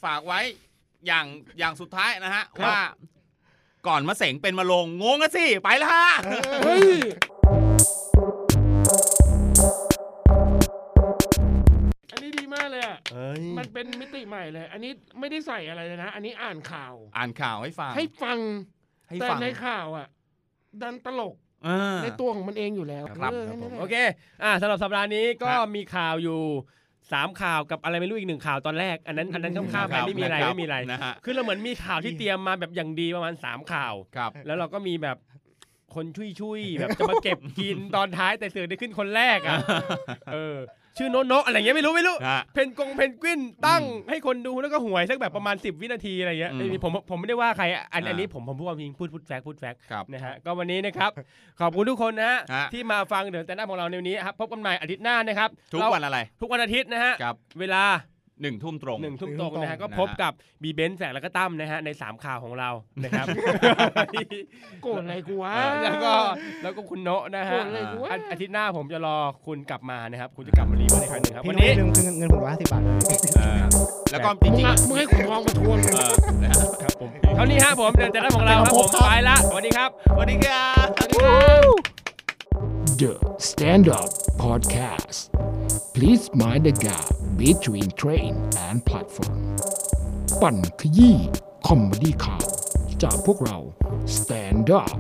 ฝากไว้อย่างอย่างสุดท้ายนะฮะครับว่า ก่อนมาเสงเป็นมาลงงงอะสิ ไปละฮะ เฮ้ย อันนี้ดีมากเลยอะเฮ้ยมันเป็นมิติใหม่เลย อันนี้ไม่ได้ใส่อะไรเลยนะ อันนี้อ่านข่าว อ่านข่าวให้ฟังให้ฟัง ให้แต่ฟังในข่าวอะ ดันตลกเออในตัวของมันเองอยู่แล้วครับเออครับผมนั่นแหละโอเค อ่าสำหรับสัปดาห์นี้ก็ครับ มีข่าวอยู่ สามข่าวกับอะไรไม่รู้อีกหนึ่งข่าวตอนแรก อันนั้นอันนั้นข้ามๆไปไม่มีอะไรคบไม่มีอะไรนะฮะคือเราเหมือนมีข่าวที่เตรียมมาแบบอย่างดีประมาณสามข่าวครับแล้วเราก็มีแบบคนชุยชุยๆแบบจะมาเก็บกินตอนท้ายแต่เสือกได้ขึ้นคนแรกอะเออ ชื่อโนตโนตอะไรเงี้ยไม่รู้ไม่รู้นะฮะ เพนกงเพนกวินตั้งให้คนดูแล้วก็หวยสักแบบประมาณ 10 วินาทีอะไรเงี้ยอืมไอ้นี่ผมผมไม่ได้ว่าใครอะอันอ่าอันนี้ผมผมพูดความจริงพูดพูดแฟกต์พูดแฟกต์ครับนะฮะก็วันนี้นะครับ ขอบคุณทุกคนนะฮะฮะ ที่มาฟังเดือดแต่หน้าของเราในวันนี้ครับพบกันใหม่อาทิตย์หน้านะครับทุกเราวันอะไร ทุกวันอาทิตย์นะฮะครับ เวลา หนึ่งทุ่มตรงหนึ่งทุ่มตรงนะฮะหนึ่งทุ่มตรงก็พบกับบีเบนแสกแล้วก็ตั้มนะฮะในสามข่าวของเรานะครับโกรธอะไรกูวะแล้วก็แล้วก็คุณโนะนะโกรฮะธอะไรกูวะอาอาทิตย์หน้าผมจะรอคุณกลับมานะครับคุณจะกลับมารีมาในครั้งหนึ่งครับพี่วันนุ้นี้ยลืมคืนเงินผมร้อยห้าสิบบาทเลยเออแล้วก็จมึงริงอะมึงให้ขุนทองมาทวงๆเออนะฮะครับผมเท่านี้ฮะผมเดินแต่ละของเราครับผมไปละสวัสดีครับสวัสดีครับ The Stand Up Podcast. Please mind the gap between train and platform. ปั่นขยี้คอมเมดี้ข่าวจากพวกเรา Stand Up